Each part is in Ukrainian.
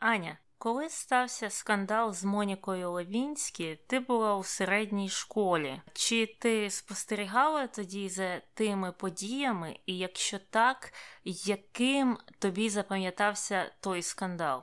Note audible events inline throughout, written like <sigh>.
Аня, коли стався скандал з Монікою Левінські, ти була у середній школі. Чи ти спостерігала тоді за тими подіями, і якщо так, яким тобі запам'ятався той скандал?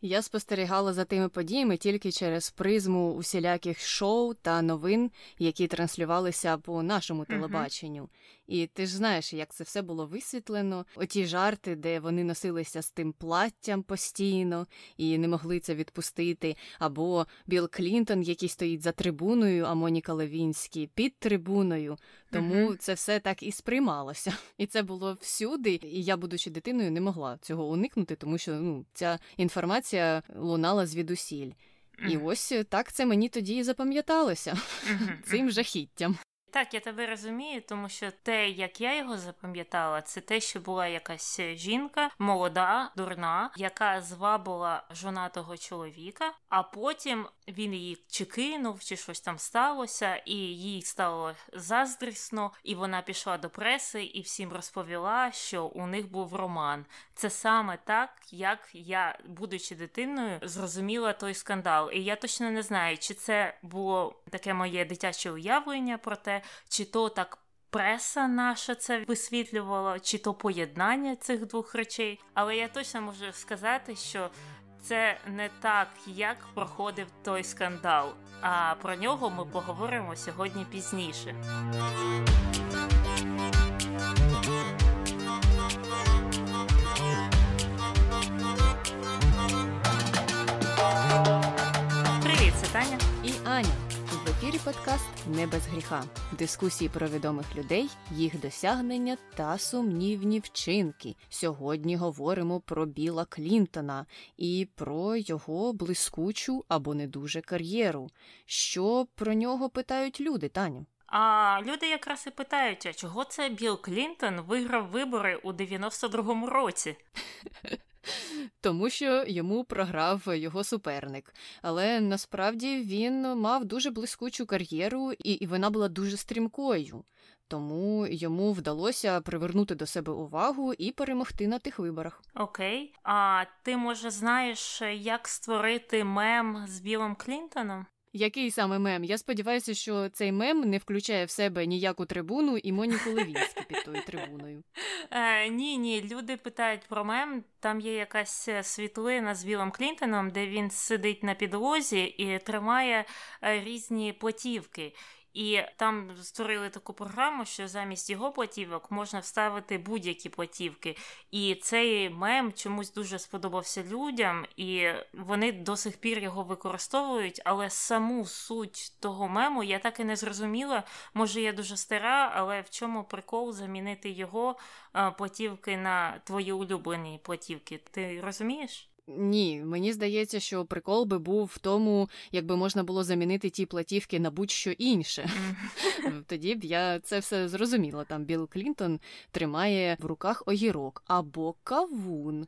Я спостерігала за тими подіями тільки через призму усіляких шоу та новин, які транслювалися по нашому телебаченню. І ти ж знаєш, як це все було висвітлено. Оті жарти, де вони носилися з тим платтям постійно і не могли це відпустити. Або Білл Клінтон, який стоїть за трибуною, а Моніка Левінський під трибуною. Тому uh-huh. це все так і сприймалося. <laughs> І це було всюди. І я, будучи дитиною, не могла цього уникнути, тому що ну ця інформація лунала звідусіль. І ось так це мені тоді і запам'яталося <laughs> цим жахіттям. Так, я тебе розумію, тому що те, як я його запам'ятала, це те, що була якась жінка, молода, дурна, яка звабила жонатого чоловіка, а потім він її чи кинув, чи щось там сталося, і їй стало заздрісно, і вона пішла до преси і всім розповіла, що у них був роман. Це саме так, як я, будучи дитиною, зрозуміла той скандал. І я точно не знаю, чи це було таке моє дитяче уявлення про те, чи то так. Преса наша це висвітлювала, чи то поєднання цих двох речей. Але я точно можу сказати, що це не так, як проходив той скандал. А про нього ми поговоримо сьогодні пізніше. Ефірі подкаст Не без гріха. Дискусії про відомих людей, їх досягнення та сумнівні вчинки. Сьогодні говоримо про Біла Клінтона і про його блискучу або не дуже кар'єру. Що про нього питають люди, Таню? А люди якраз і питають, а чого це Білл Клінтон виграв вибори у 92-му році? <laughs> Тому що йому програв його суперник. Але насправді він мав дуже блискучу кар'єру, і, вона була дуже стрімкою. Тому йому вдалося привернути до себе увагу і перемогти на тих виборах. Окей. А ти може знаєш, як створити мем з Білом Клінтоном? Який саме мем? Я сподіваюся, що цей мем не включає в себе ніяку трибуну і Моніку <laughs> Левінську під тою трибуною. Е, Ні, ні. Люди питають про мем. Там є якась світлина з Білом Клінтоном, де він сидить на підлозі і тримає е, різні платівки. І там створили таку програму, що замість його платівок можна вставити будь-які платівки. І цей мем чомусь дуже сподобався людям, і вони до сих пір його використовують. Але саму суть того мему я так і не зрозуміла. Може, я дуже стара, але в чому прикол замінити його платівки на твої улюблені платівки? Ти розумієш? Ні, мені здається, що прикол би був в тому, якби можна було замінити ті платівки на будь-що інше. Тоді б я це все зрозуміла. Там Білл Клінтон тримає в руках огірок або кавун.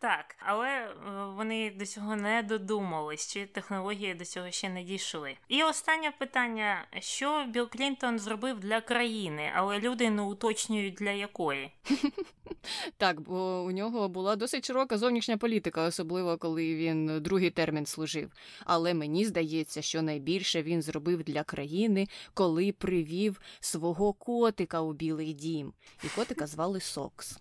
Так, але е, вони до цього не додумались, чи технології до цього ще не дійшли. І останнє питання: що Білл Клінтон зробив для країни, але люди не уточнюють для якої. Так, бо у нього була досить широка зовнішня політика, особливо коли він другий термін служив. Але мені здається, що найбільше він зробив для країни, коли привів свого котика у Білий дім. І котика звали Сокс.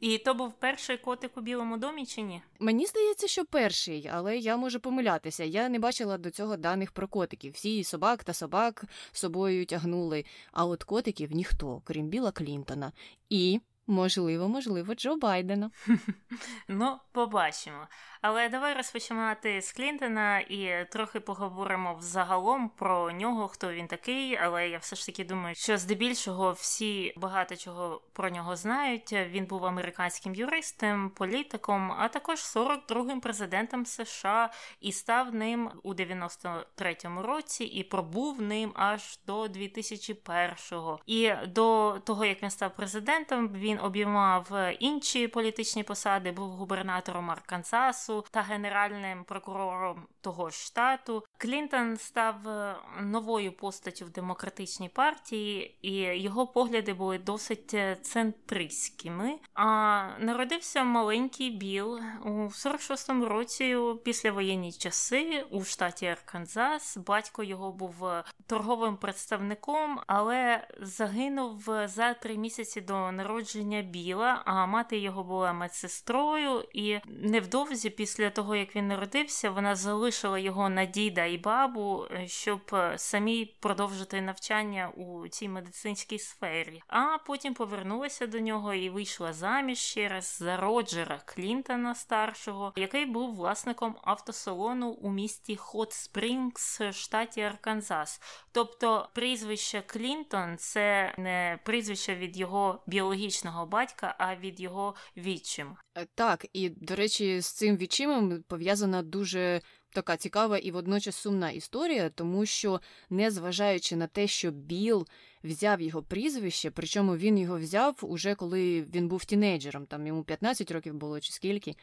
І то був перший котик у Білому домі чи ні? Мені здається, що перший, але я можу помилятися. Я не бачила до цього даних про котиків. Всі собак та собак собою тягнули, а от котиків ніхто, крім Біла Клінтона. І Можливо, можливо, Джо Байдена. <laughs> Ну, побачимо. Але давай розпочинати з Клінтона і трохи поговоримо взагалом про нього, хто він такий. Але я все ж таки думаю, що здебільшого всі багато чого про нього знають. Він був американським юристом, політиком, а також 42-м президентом США і став ним у 93-му році і пробув ним аж до 2001-го. І до того як він став президентом, він обіймав інші політичні посади, був губернатором Арканзасу та генеральним прокурором того ж штату. Клінтон став е, новою постаттю в демократичній партії, і його погляди були досить е, центристськими. А народився маленький Біл у 46-му році після воєнні часи у штаті Арканзас. Батько його був е, торговим представником, але загинув за три місяці до народження Біла. А мати його була медсестрою, і невдовзі після того як він народився, вона залишила його на діда і бабу, е, щоб е, самі продовжити навчання у цій медицинській сфері. А потім повернулася до нього і вийшла заміж ще раз за Роджера Клінтона старшого, який був власником автосалону у місті Хот Спрінгс, штаті Арканзас. Тобто прізвище Клінтон це не прізвище від його біологічного батька, а від його відчима. Е, так, і до речі, з цим відчимом пов'язана дуже така цікава і водночас сумна історія, тому що, незважаючи на те, що Біл взяв його прізвище, причому він його взяв уже коли він був тінейджером, там йому 15 років було чи скільки.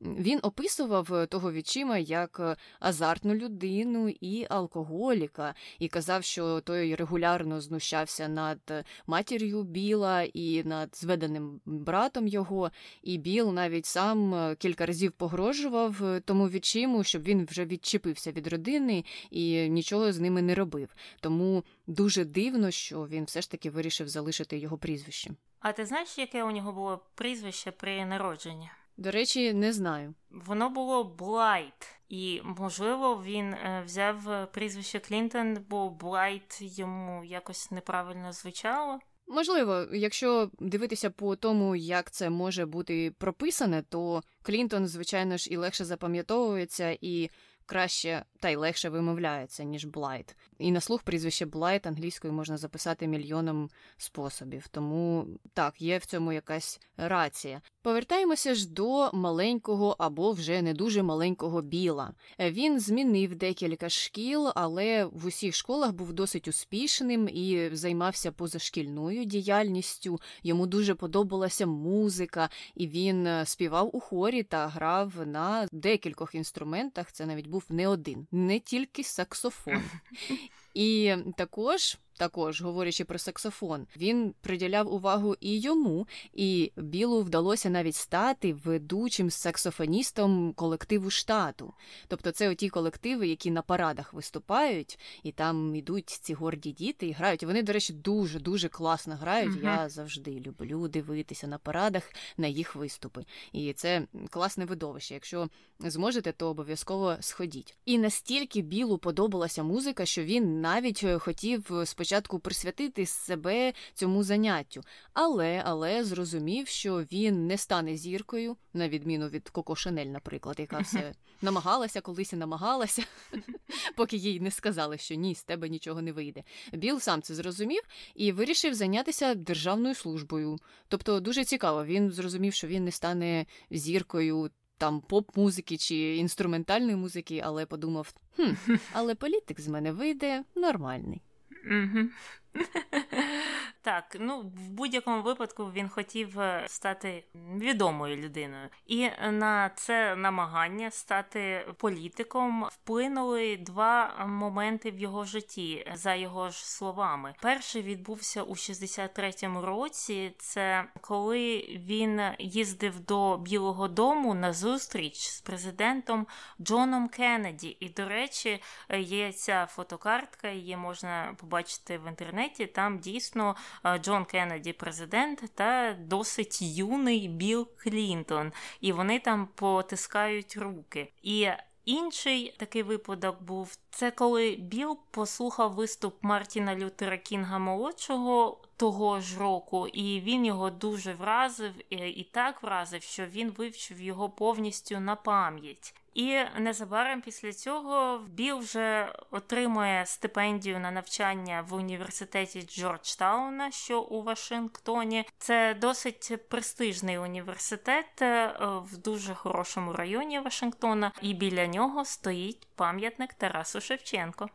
Він описував е, того відчима як е, азартну людину і алкоголіка, і казав, що той регулярно знущався над е, матір'ю Біла і над зведеним братом його. І Біл навіть сам кілька разів погрожував тому відчиму, щоб він вже відчепився від родини і нічого з ними не робив. Тому дуже дивно, що він все ж таки вирішив залишити його прізвище. А ти знаєш, яке у нього було прізвище при народженні? До речі, не знаю. Воно було Блайт, і можливо він е, взяв прізвище Клінтон, бо Блайт йому якось неправильно звучало. Можливо, якщо дивитися по тому, як це може бути прописане, то Клінтон, звичайно ж, і легше запам'ятовується, і краще та й легше вимовляється, ніж Блайт. І на слух прізвище Блайт англійською можна записати мільйоном способів. Тому так, є в цьому якась рація. Повертаємося ж до маленького або вже не дуже маленького Біла. Він змінив декілька шкіл, але в усіх школах був досить успішним і займався позашкільною діяльністю. Йому дуже подобалася музика, і він співав у хорі та грав на декількох інструментах. Це навіть був не один, не тільки саксофон. <laughs> І також також, говорячи про саксофон, він приділяв увагу і йому, і Білу вдалося навіть стати ведучим саксофоністом колективу штату. Тобто, це оті колективи, які на парадах виступають, і там йдуть ці горді діти і грають. Вони, до речі, дуже дуже класно грають. Uh-huh. Я завжди люблю дивитися на парадах на їх виступи. І це класне видовище. Якщо зможете, то обов'язково сходіть. І настільки білу подобалася музика, що він навіть хотів спочатку спочатку присвятити себе цьому заняттю, але але зрозумів, що він не стане зіркою, на відміну від Коко Шанель, наприклад, яка все <laughs> намагалася колись і намагалася, <laughs> поки їй не сказали, що ні, з тебе нічого не вийде. Біл сам це зрозумів і вирішив зайнятися державною службою. Тобто, дуже цікаво, він зрозумів, що він не стане зіркою. Там поп-музики чи інструментальної музики, але подумав: хм, але політик з мене вийде нормальний. Угу. <laughs> Так, ну в будь-якому випадку він хотів е, стати відомою людиною, і на це намагання стати політиком вплинули два моменти в його житті, за його ж словами. Перший відбувся у 63-му році. Це коли він їздив до Білого Дому на зустріч з президентом Джоном Кеннеді. І, до речі, є ця фотокартка, її можна побачити в інтернеті. Там дійсно. Джон Кеннеді президент та досить юний Білл Клінтон, і вони там потискають руки. І Інший такий випадок був це коли Біл послухав виступ Мартіна Лютера Кінга молодшого того ж року, і він його дуже вразив і так вразив, що він вивчив його повністю на пам'ять. І незабаром після цього Біл вже отримує стипендію на навчання в університеті Джорджтауна, що у Вашингтоні. Це досить престижний університет е, в дуже хорошому районі Вашингтона, і біля нього стоїть пам'ятник Тарасу Шевченко.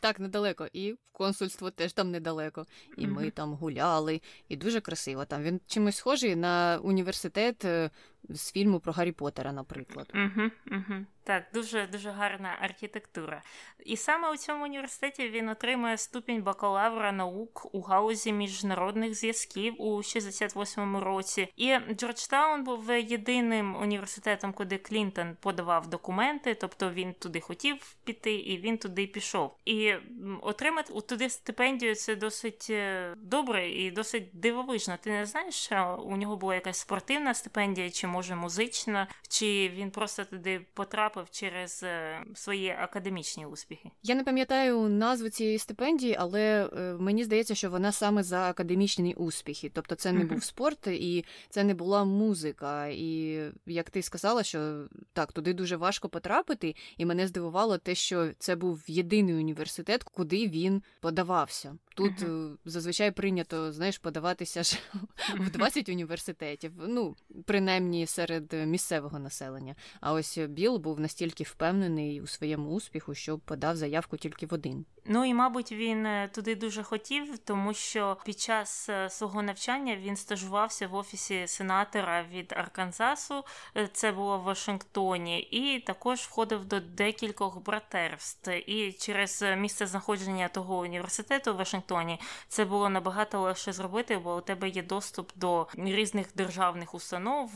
Так, недалеко. І консульство теж там недалеко. І ми там гуляли, і дуже красиво. Там він чимось схожий на університет е, з фільму про Гаррі Поттера, наприклад. Угу, угу. Так, дуже дуже гарна архітектура. І саме у цьому університеті він отримує ступінь бакалавра наук у галузі міжнародних зв'язків у 68-му році. І Джорджтаун був єдиним університетом, куди Клінтон подавав документи, тобто він туди хотів піти, і він туди пішов. І отримати туди стипендію це досить е, добре і досить дивовижно. Ти не знаєш, що у нього була якась спортивна стипендія, чи може музична, чи він просто туди потрапив через е, свої академічні успіхи. Я не пам'ятаю назву цієї стипендії, але е, мені здається, що вона саме за академічні успіхи. Тобто, це не був спорт і це не була музика. І як ти сказала, що так, туди дуже важко потрапити, і мене здивувало те, що це був єдиний університет, куди він подавався. Тут uh-huh. зазвичай прийнято знаєш, подаватися ж <laughs> в 20 університетів, ну принаймні серед місцевого населення. А ось Біл був настільки впевнений у своєму успіху, що подав заявку тільки в один. Ну і мабуть він е, туди дуже хотів, тому що під час е, свого навчання він стажувався в офісі сенатора від Арканзасу, це було в Вашингтоні, і також входив до декількох братерств. І через місце знаходження того університету в Вашингтоні це було набагато легше зробити, бо у тебе є доступ до різних державних установ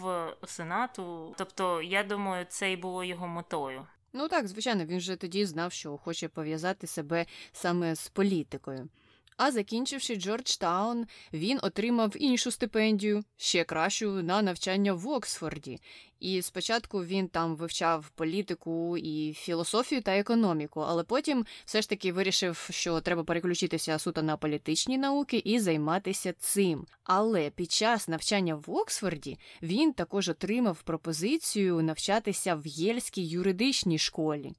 сенату. Тобто, я думаю, це і було його метою. Ну так, звичайно, він вже тоді знав, що хоче пов'язати себе саме з політикою. А закінчивши Джорджтаун, він отримав іншу стипендію, ще кращу на навчання в Оксфорді. І спочатку він там вивчав політику і філософію та економіку, але потім все ж таки вирішив, що треба переключитися суто на політичні науки і займатися цим. Але під час навчання в Оксфорді він також отримав пропозицію навчатися в Єльській юридичній школі.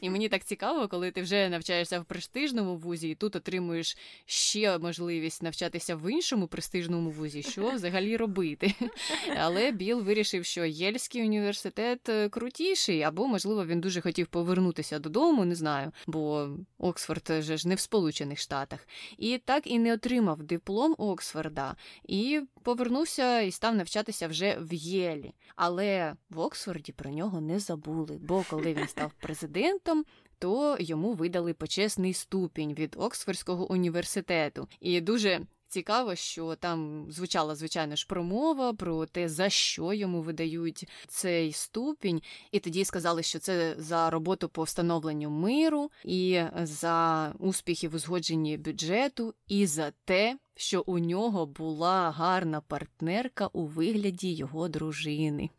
І мені так цікаво, коли ти вже навчаєшся в престижному вузі, і тут отримуєш ще можливість навчатися в іншому престижному вузі, що взагалі робити. Але Біл вирішив, що Єльський університет е, крутіший, або, можливо, він дуже хотів повернутися додому, не знаю, бо Оксфорд же ж не в Сполучених Штатах. І так і не отримав диплом Оксфорда, і повернувся і став навчатися вже в Єлі. Але в Оксфорді про нього не забули, бо коли він став президентом, то йому видали почесний ступінь від Оксфордського університету. І дуже цікаво, що там звучала звичайно ж промова про те, за що йому видають цей ступінь. І тоді сказали, що це за роботу по встановленню миру, і за успіхи в узгодженні бюджету, і за те. Що у нього була гарна партнерка у вигляді його дружини.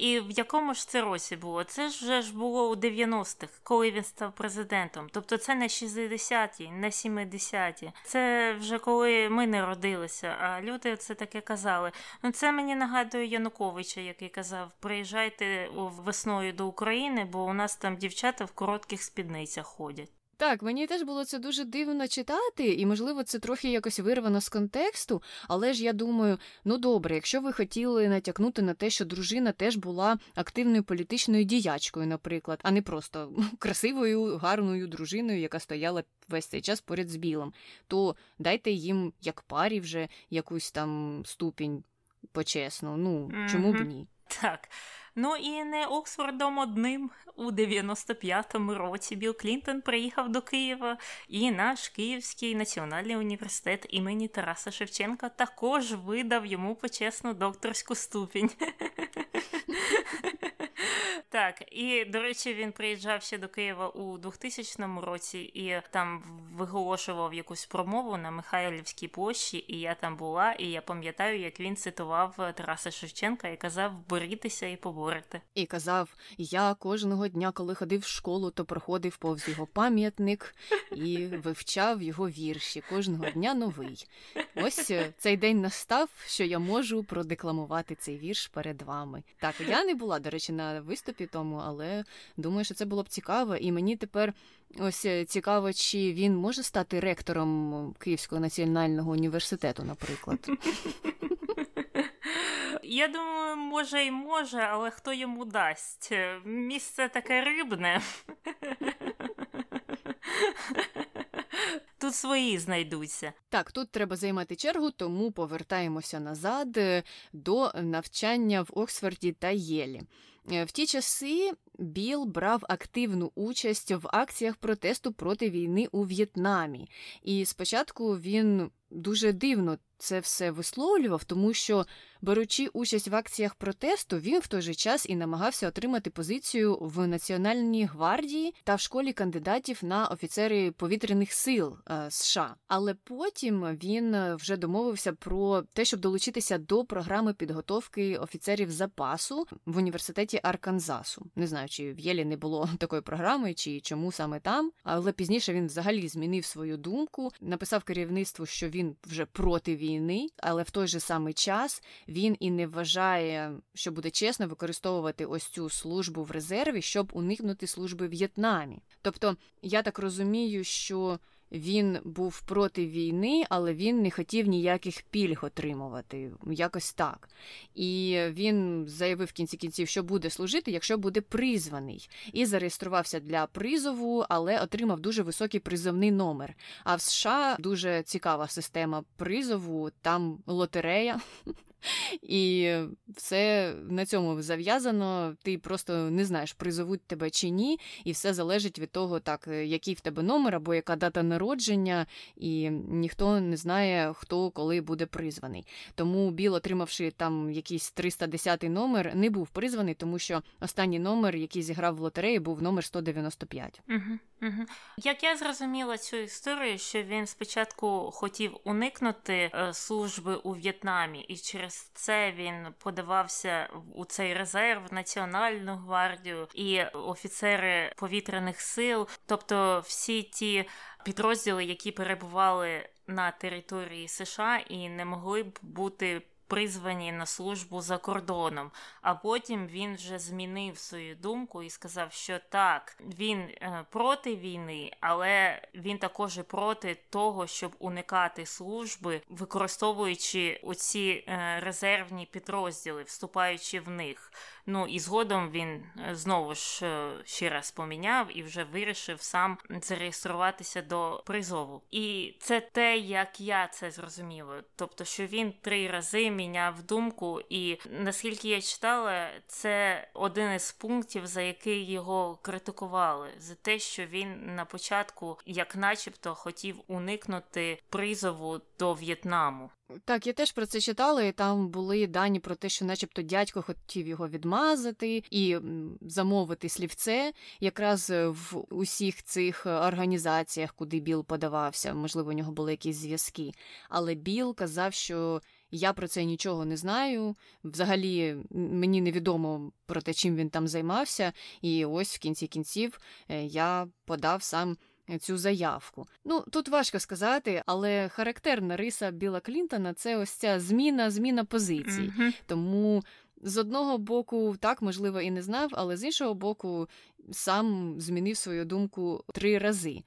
І в якому ж це році було? Це ж вже ж було у 90-х, коли він став президентом. Тобто це не 60-ті, не 70-ті. Це вже коли ми не родилися, а люди це таке казали. Ну це мені нагадує Януковича, який казав: приїжджайте весною до України, бо у нас там дівчата в коротких спідницях ходять. Так, мені теж було це дуже дивно читати, і, можливо, це трохи якось вирвано з контексту, але ж я думаю, ну добре, якщо ви хотіли натякнути на те, що дружина теж була активною політичною діячкою, наприклад, а не просто <laughs> красивою, гарною дружиною, яка стояла весь цей час поряд з білом, то дайте їм як парі вже якусь там ступінь почесну. Ну чому б ні? Так. Ну і не Оксфордом одним у 95-му році Білл Клінтон приїхав до Києва, і наш Київський національний університет імені Тараса Шевченка також видав йому почесну докторську ступінь. <laughs> Так, і до речі, він приїжджав ще до Києва у 2000 році і там виголошував якусь промову на Михайлівській площі, і я там була, і я пам'ятаю, як він цитував Тараса Шевченка і казав борітися і поборити. І казав: Я кожного дня, коли ходив в школу, то проходив повз його пам'ятник і вивчав його вірші. Кожного дня новий. Ось е, цей день настав, що я можу продекламувати цей вірш перед вами. Так, я не була, до речі, на виступі тому, але думаю, що це було б цікаво. І мені тепер ось е, цікаво, чи він може стати ректором Київського національного університету, наприклад. <laughs> я думаю, може і може, але хто йому дасть? Місце таке рибне. Тут свої знайдуться. Так, тут треба займати чергу, тому повертаємося назад е, до навчання в Оксфорді та Єлі. Е, в ті часи Біл брав активну участь в акціях протесту проти війни у В'єтнамі, і спочатку він дуже дивно це все висловлював, тому що, беручи участь в акціях протесту, він в той же час і намагався отримати позицію в Національній гвардії та в школі кандидатів на офіцери повітряних сил е, США. Але потім він вже домовився про те, щоб долучитися до програми підготовки офіцерів запасу в університеті Арканзасу. Не знаю, чи в Єлі не було <laughs> такої програми, чи чому саме там. Але пізніше він взагалі змінив свою думку, написав керівництву, що він вже проти війни, але в той же самий час він і не вважає, що буде чесно використовувати ось цю службу в резерві, щоб уникнути служби в В'єтнамі. Тобто, я так розумію, що він був проти війни, але він не хотів ніяких пільг отримувати, якось так. І він заявив в кінці кінців, що буде служити, якщо буде призваний, і зареєструвався для призову, але отримав дуже високий призовний номер. А в США дуже цікава система призову, там лотерея. <laughs> <laughs> І все на цьому зав'язано. Ти просто не знаєш, призовуть тебе чи ні, і все залежить від того, так який в тебе номер або яка дата народження, і ніхто не знає, хто коли буде призваний. Тому Біл, отримавши там якийсь 310 номер, не був призваний, тому що останній номер, який зіграв в лотереї, був номер 195. Угу, угу. Як я зрозуміла цю історію, що він спочатку хотів уникнути е, служби у В'єтнамі, і через це він подавався у цей резерв, Національну гвардію і офіцери повітряних сил, тобто всі ті підрозділи, які перебували на території США і не могли б бути призвані на службу за кордоном. А потім він вже змінив свою думку і сказав, що так, він е, проти війни, але він також і проти того, щоб уникати служби, використовуючи оці е, резервні підрозділи, вступаючи в них. Ну і згодом він е, знову ж ще раз поміняв і вже вирішив сам зареєструватися до призову. І це те, як я це зрозуміла. Тобто, що він три рази міняв думку, і наскільки я читала, це один із пунктів, за який його критикували, за те, що він на початку, як начебто, хотів уникнути призову до В'єтнаму. Так, я теж про це читала, і там були дані про те, що, начебто, дядько хотів його відмазати і замовити слівце, якраз в усіх цих організаціях, куди Біл подавався. Можливо, у нього були якісь зв'язки. Але Біл казав, що. Я про це нічого не знаю. Взагалі, мені невідомо про те, чим він там займався, і ось в кінці кінців е, я подав сам цю заявку. Ну тут важко сказати, але характерна риса Біла Клінтона це ось ця зміна, зміна позицій. Mm-hmm. Тому. З одного боку, так, можливо, і не знав, але з іншого боку, сам змінив свою думку три рази.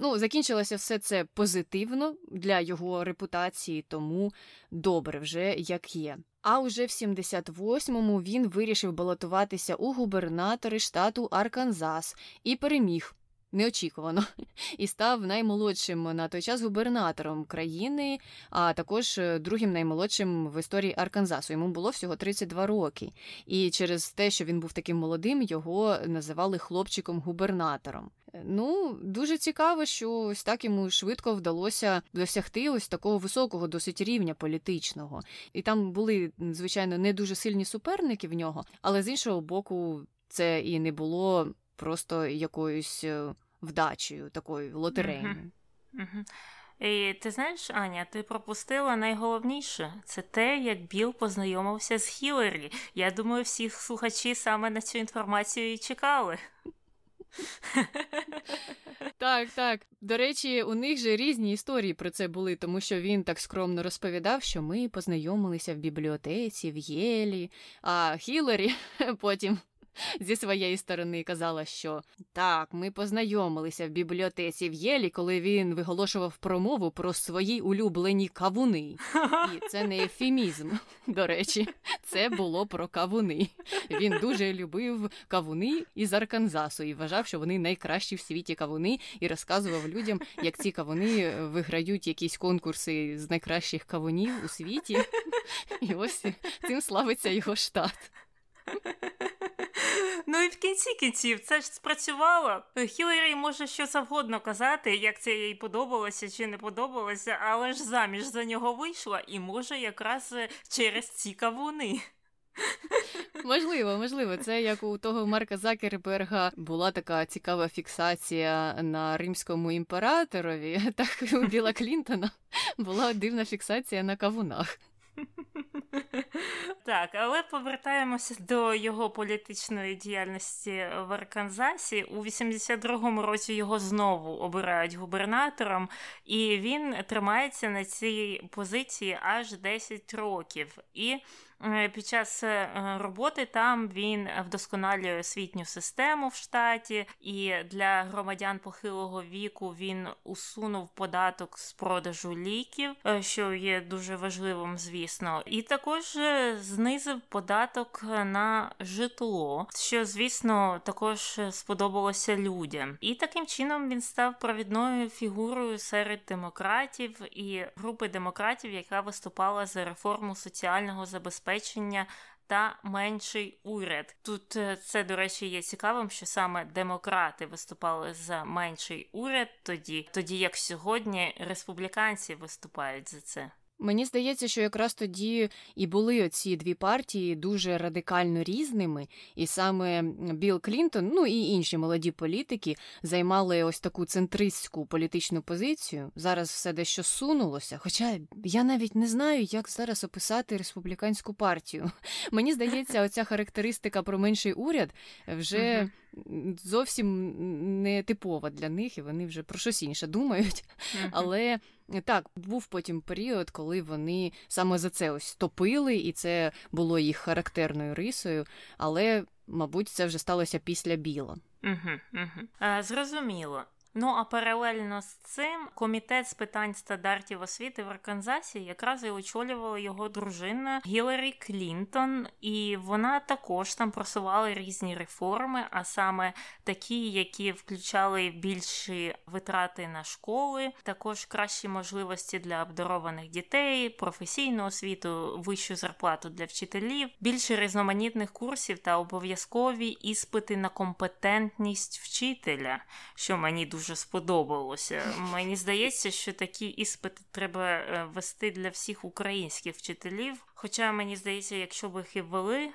Ну, закінчилося все це позитивно для його репутації, тому добре вже як є. А уже в 78-му він вирішив балотуватися у губернатори штату Арканзас і переміг неочікувано <laughs> і став наймолодшим на той час губернатором країни, а також е, другим наймолодшим в історії Арканзасу. Йому було всього 32 роки. І через те, що він був таким молодим, його називали хлопчиком-губернатором. Е, ну, дуже цікаво, що ось так йому швидко вдалося досягти ось такого високого досить рівня політичного. І там були, звичайно, не дуже сильні суперники в нього, але з іншого боку, це і не було просто якоюсь е, вдачею, такою лотерейною. Угу. І ти знаєш, Аня, ти пропустила найголовніше це те, як Біл познайомився з Хіларі. Я думаю, всі слухачі саме на цю інформацію і чекали. Так, так. До речі, у них же різні історії про це були, тому що він так скромно розповідав, що ми познайомилися в бібліотеці, в Єлі, а Хіларі <laughs> потім <laughs> зі своєї сторони казала, що так, ми познайомилися в бібліотеці в Єлі, коли він виголошував промову про свої улюблені кавуни. І це не <laughs> ефемізм, до речі, це було про кавуни. Він дуже любив кавуни із Арканзасу і вважав, що вони найкращі в світі кавуни, і розказував людям, як ці кавуни виграють якісь конкурси з найкращих кавунів у світі. І ось цим славиться його штат. <laughs> <laughs> Ну і в кінці кінців це ж спрацювало. Хіларі може що завгодно казати, як це їй подобалося чи не подобалося, але ж заміж за нього вийшла, і може якраз е, через ці кавуни. <laughs> Можливо, можливо, це як у того Марка Закерберга була така цікава фіксація на римському імператорові, <laughs> так і у Біла Клінтона була дивна фіксація на кавунах. <laughs> Так, але повертаємося до його політичної діяльності в Арканзасі. У 82-му році його знову обирають губернатором, і він тримається на цій позиції аж 10 років. І під час е, роботи там він вдосконалює освітню систему в штаті, і для громадян похилого віку він усунув податок з продажу ліків, е, що є дуже важливим, звісно, і також знизив податок на житло, що звісно також сподобалося людям. І таким чином він став провідною фігурою серед демократів і групи демократів, яка виступала за реформу соціального забезпечення забезпечення та менший уряд. Тут е, це, до речі, є цікавим, що саме демократи виступали за менший уряд тоді, тоді як сьогодні республіканці виступають за це. Мені здається, що якраз тоді і були оці дві партії дуже радикально різними, і саме Білл Клінтон, ну і інші молоді політики займали ось таку центристську політичну позицію. Зараз все дещо сунулося. Хоча я навіть не знаю, як зараз описати республіканську партію. <laughs> Мені здається, оця характеристика про менший уряд вже зовсім не типова для них, і вони вже про щось інше думають. Але так, був потім період, коли вони саме за це ось топили, і це було їх характерною рисою. Але, мабуть, це вже сталося після біла. Угу, угу. Зрозуміло. Ну а паралельно з цим комітет з питань стандартів освіти в Арканзасі якраз і очолювала його дружина Гіларі Клінтон, і вона також там просувала різні реформи, а саме такі, які включали більші витрати на школи, також кращі можливості для обдарованих дітей, професійну освіту, вищу зарплату для вчителів, більше різноманітних курсів та обов'язкові іспити на компетентність вчителя, що мені дуже дуже сподобалося. Мені здається, що такі іспити треба е, вести для всіх українських вчителів. Хоча мені здається, якщо б їх і ввели.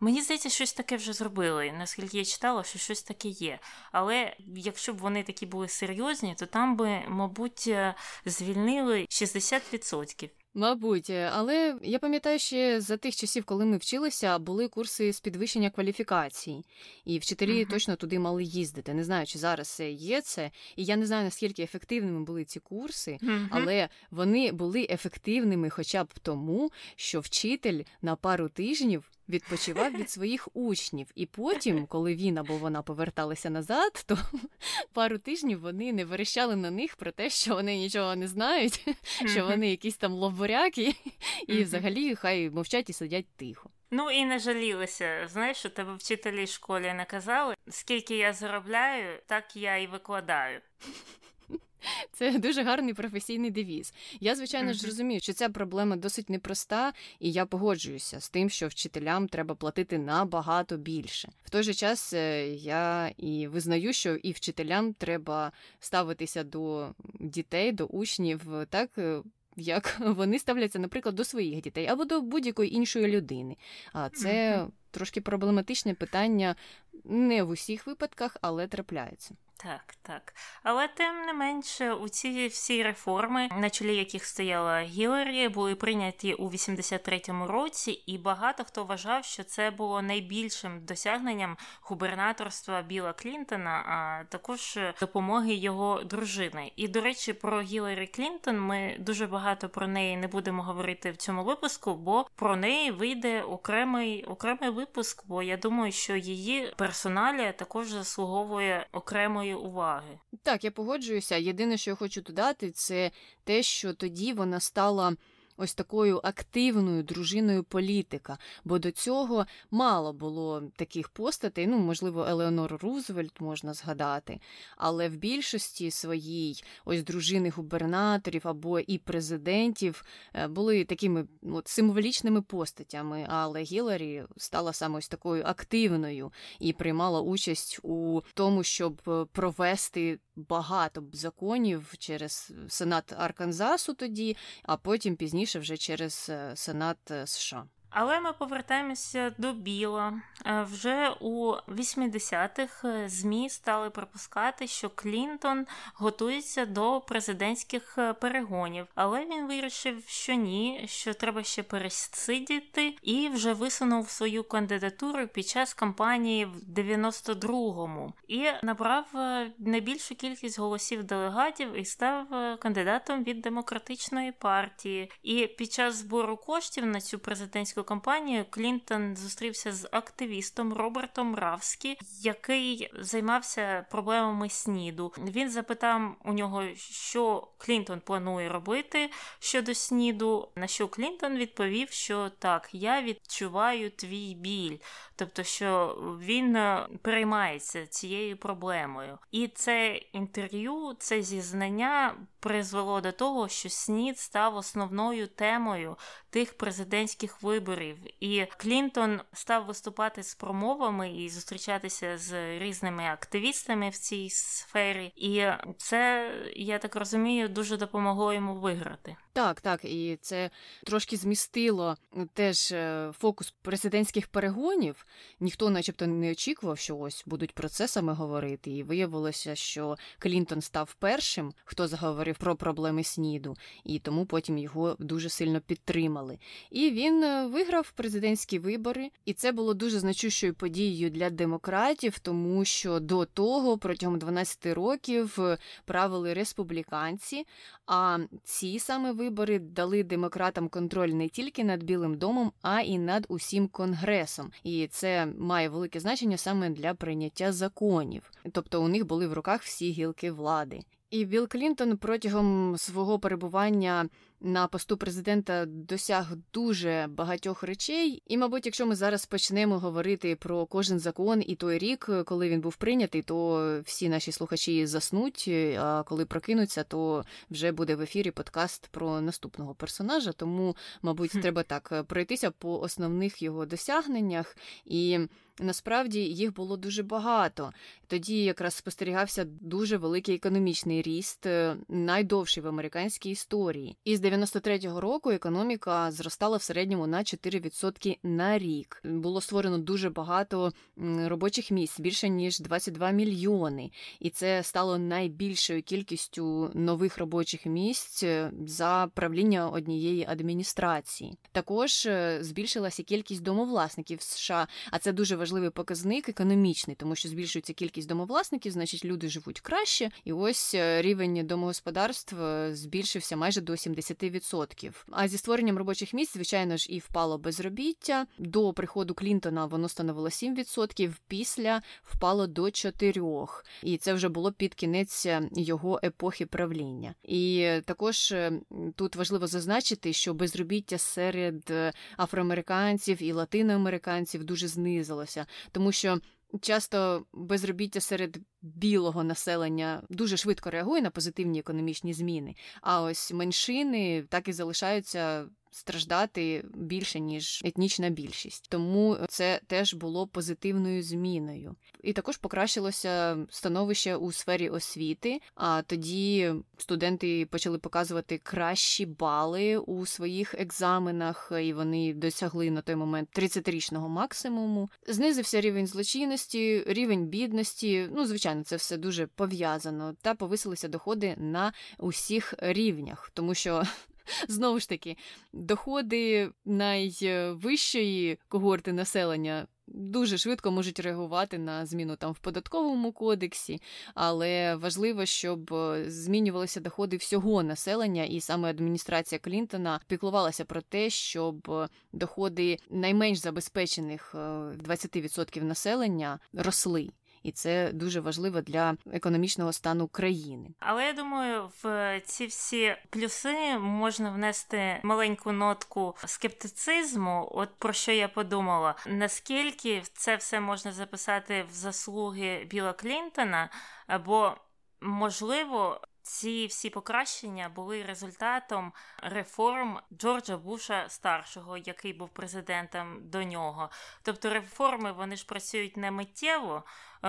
Мені здається, щось таке вже зробили. Наскільки я читала, що щось таке є. Але якщо б вони такі були серйозні, то там би, мабуть, е, звільнили 60%. Мабуть, е, але я пам'ятаю, ще за тих часів, коли ми вчилися, були курси з підвищення кваліфікацій, і вчителі uh-huh. точно туди мали їздити. Не знаю, чи зараз є це, і я не знаю наскільки ефективними були ці курси, uh-huh. але вони були ефективними, хоча б тому, що вчитель на пару тижнів відпочивав від своїх учнів, і потім, коли він або вона поверталися назад, то <laughs> пару тижнів вони не верещали на них про те, що вони нічого не знають, <laughs> що вони якісь там лобуряки, <laughs> і взагалі хай мовчать і сидять тихо. Ну і не жалілися. Знаєш, що тебе вчителі в школі не казали, скільки я заробляю, так я і викладаю. <laughs> Це дуже гарний професійний девіз. Я, звичайно ж, розумію, що ця проблема досить непроста, і я погоджуюся з тим, що вчителям треба платити набагато більше. В той же час е, я і визнаю, що і вчителям треба ставитися до дітей, до учнів так. Е, як <laughs> вони ставляться, наприклад, до своїх дітей або до будь-якої іншої людини. А це трошки проблематичне питання не в усіх випадках, але трапляється. Так, так. Але тим не менше, у ці всі реформи, на чолі яких стояла Гіларі, були прийняті у 83-му році, і багато хто вважав, що це було найбільшим досягненням губернаторства Біла Клінтона, а також допомоги його дружини. І до речі, про Гіларі Клінтон ми дуже багато про неї не будемо говорити в цьому випуску, бо про неї вийде окремий окремий випуск. Бо я думаю, що її персоналія також заслуговує окремої уваги. Так, я погоджуюся. Єдине, що я хочу додати, це те, що тоді вона стала ось такою активною дружиною політика, бо до цього мало було таких постатей. Ну, можливо, Елеонор Рузвельт можна згадати, але в більшості своїй ось дружини губернаторів або і президентів е, були такими от, символічними постатями. Але Гіларі стала саме ось такою активною і приймала участь у тому, щоб е, провести багато законів через Сенат Арканзасу тоді, а потім пізніше вже через е, Сенат е, США. Але ми повертаємося до Біла. Е, вже у 80-х е, ЗМІ стали припускати, що Клінтон готується до президентських е, перегонів, але він вирішив, що ні, що треба ще пересидіти, і вже висунув свою кандидатуру під час кампанії в 92-му і набрав найбільшу кількість голосів делегатів і став кандидатом від демократичної партії. І під час збору коштів на цю президентську кампанію Клінтон зустрівся з активістом Робертом Равскі, який займався проблемами СНІДу. Він запитав у нього, що Клінтон планує робити щодо СНІДу. На що Клінтон відповів, що так, я відчуваю твій біль, тобто, що він е, переймається цією проблемою. І це інтерв'ю, це зізнання призвело до того, що СНІД став основною темою тих президентських виборів. І Клінтон став виступати з промовами і зустрічатися з різними активістами в цій сфері. І це, я так розумію, дуже допомогло йому виграти. Так, так, і це трошки змістило теж е, фокус президентських перегонів. Ніхто, начебто, не очікував, що ось будуть про це саме говорити. І виявилося, що Клінтон став першим, хто заговорив про проблеми СНІДу, і тому потім його дуже сильно підтримали. І він е, виграв президентські вибори, і це було дуже значущою подією для демократів, тому що до того протягом 12 років е, правили республіканці. А ці саме вибори дали демократам контроль не тільки над Білим домом, а й над усім конгресом. І це має велике значення саме для прийняття законів. Тобто у них були в руках всі гілки влади. І Білл Клінтон протягом свого перебування на посту президента досяг дуже багатьох речей. І, мабуть, якщо ми зараз почнемо говорити про кожен закон і той рік, коли він був прийнятий, то всі наші слухачі заснуть. А коли прокинуться, то вже буде в ефірі подкаст про наступного персонажа. Тому, мабуть, треба так пройтися по основних його досягненнях і. Насправді їх було дуже багато. Тоді якраз спостерігався дуже великий економічний ріст, е, найдовший в американській історії. І з 93-го року економіка зростала в середньому на 4% на рік. Було створено дуже багато робочих місць, більше ніж 22 мільйони. І це стало найбільшою кількістю нових робочих місць е, за правління однієї адміністрації. Також е, збільшилася кількість домовласників США, а це дуже важливий показник економічний, тому що збільшується кількість домовласників, значить люди живуть краще, і ось е, рівень домогосподарств збільшився майже до 70%. 10%. А зі створенням робочих місць, звичайно ж, і впало безробіття. До приходу Клінтона воно становило 7%, після впало до 4%. І це вже було під кінець е, його епохи правління. І також е, тут важливо зазначити, що безробіття серед е, афроамериканців і латиноамериканців дуже знизилося, тому що Часто безробіття серед білого населення дуже швидко реагує на позитивні економічні зміни, а ось меншини так і залишаються страждати більше ніж етнічна більшість. Тому це теж було позитивною зміною. І також покращилося становище у сфері освіти. А тоді студенти почали показувати кращі бали у своїх екзаменах, і вони досягли на той момент 30-річного максимуму. Знизився рівень злочинності, рівень бідності. Ну, звичайно, це все дуже пов'язано, та повисилися доходи на усіх рівнях, тому що. <laughs> Знову ж таки, доходи найвищої когорти населення дуже швидко можуть реагувати на зміну там в податковому кодексі, але важливо, щоб е, змінювалися доходи всього населення, і саме адміністрація Клінтона піклувалася про те, щоб е, доходи найменш забезпечених 20% е, населення росли і це дуже важливо для економічного стану країни. Але я думаю, в ці всі плюси можна внести маленьку нотку скептицизму. От про що я подумала, наскільки це все можна записати в заслуги Біла Клінтона, бо можливо. Ці всі покращення були результатом реформ Джорджа Буша старшого, який був президентом до нього. Тобто реформи вони ж працюють не миттєво,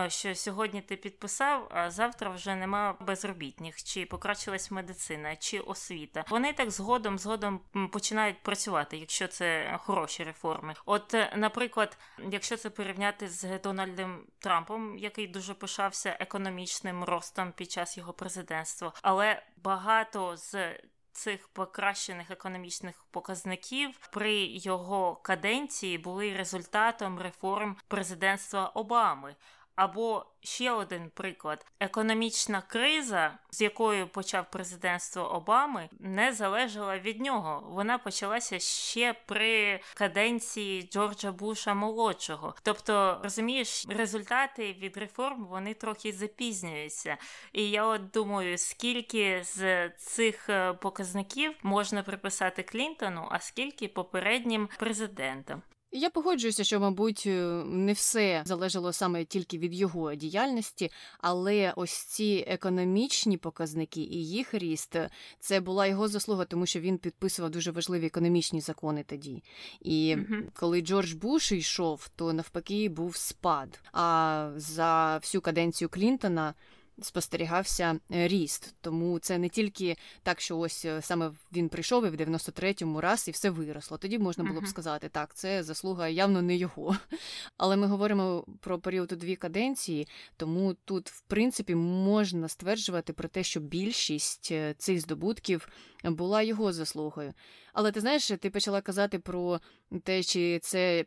що сьогодні ти підписав, а завтра вже нема безробітних, чи покращилась медицина, чи освіта. Вони так згодом згодом починають працювати, якщо це хороші реформи. От, е, наприклад, якщо це порівняти з Дональдом Трампом, який дуже пишався економічним ростом під час його президентства, але багато з Цих покращених економічних показників при його каденції були результатом реформ президентства Обами. Або ще один приклад: економічна криза, з якою почав президентство Обами, не залежала від нього. Вона почалася ще при каденції Джорджа Буша молодшого. Тобто, розумієш, результати від реформ вони трохи запізнюються. І я от думаю, скільки з цих е, показників можна приписати Клінтону, а скільки попереднім президентам. Я погоджуюся, що, мабуть, е, не все залежало саме тільки від його діяльності, але ось ці економічні показники і їх ріст це була його заслуга, тому що він підписував дуже важливі економічні закони тоді. І mm коли Джордж Буш йшов, то навпаки був спад. А за всю каденцію Клінтона спостерігався е, ріст. Тому це не тільки так, що ось е, саме він прийшов і в 93-му раз і все виросло. Тоді можна було б сказати, так, це заслуга явно не його. <laughs> Але ми говоримо про період у дві каденції, тому тут, в принципі, можна стверджувати про те, що більшість е, цих здобутків була його заслугою. Але ти знаєш, ти почала казати про те, чи це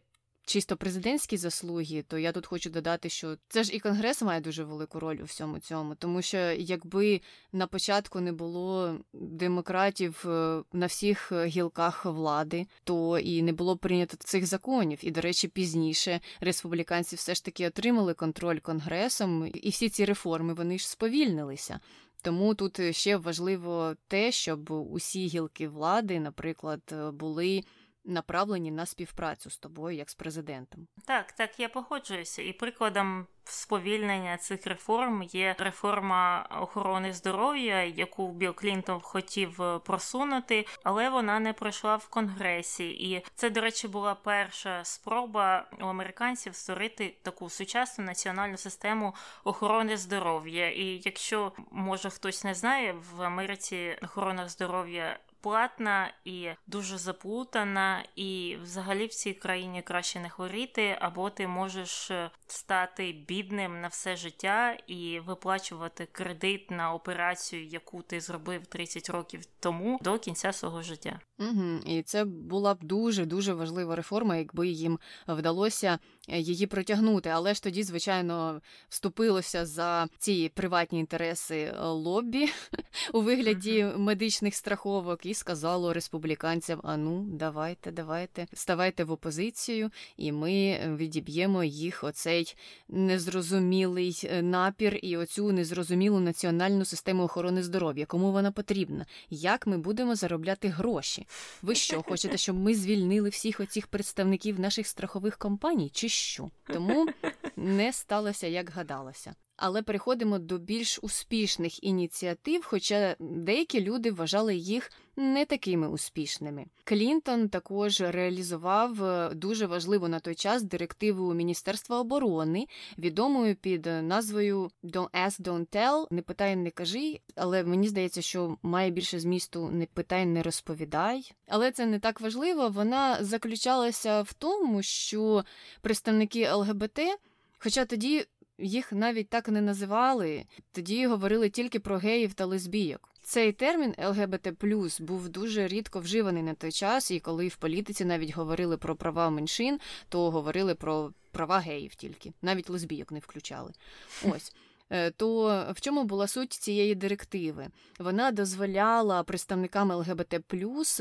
чисто президентські заслуги, то я тут хочу додати, що це ж і конгрес має дуже велику роль у всьому цьому, тому що якби на початку не було демократів е, на всіх е, гілках влади, то і не було прийнято цих законів. І, до речі, пізніше республіканці все ж таки отримали контроль конгресом, і всі ці реформи вони ж сповільнилися. Тому тут ще важливо те, щоб усі гілки влади, наприклад, були направлені на співпрацю з тобою, як з президентом. Так, так, я погоджуюся. І прикладом сповільнення цих реформ є реформа охорони здоров'я, яку Білл Клінтон хотів е, просунути, але вона не пройшла в конгресі. І це, до речі, була перша спроба у американців створити таку сучасну національну систему охорони здоров'я. І якщо може хтось не знає, в Америці охорона здоров'я платна і дуже заплутана, і взагалі в цій країні краще не хворіти, або ти можеш е, стати бідним на все життя і виплачувати кредит на операцію, яку ти зробив 30 років тому до кінця свого життя. Угу. І це була б дуже дуже важлива реформа, якби їм вдалося її протягнути. Але ж тоді, звичайно, вступилося за ці приватні інтереси е, лоббі <laughs> у вигляді медичних страховок і сказало республіканцям: а ну, давайте, давайте, ставайте в опозицію, і ми відіб'ємо їх оцей незрозумілий е, напір і оцю незрозумілу національну систему охорони здоров'я. Кому вона потрібна? Як ми будемо заробляти гроші? Ви що, <laughs> хочете, щоб ми звільнили всіх оцих представників наших страхових компаній, чи що? Тому не сталося, як гадалося. Але переходимо до більш успішних ініціатив, хоча деякі люди вважали їх не такими успішними. Клінтон також реалізував е, дуже важливу на той час директиву Міністерства оборони, відомою під назвою «Don't ask, don't tell», не питай, не кажи. Але мені здається, що має більше змісту не питай, не розповідай. Але це не так важливо. Вона заключалася в тому, що представники ЛГБТ, хоча тоді. Їх навіть так не називали, тоді говорили тільки про геїв та лесбійок. Цей термін ЛГБТ був дуже рідко вживаний на той час, і коли в політиці навіть говорили про права меншин, то говорили про права геїв тільки, навіть лесбійок не включали. Ось. Е, то в чому була суть цієї директиви? Вона дозволяла представникам ЛГБТ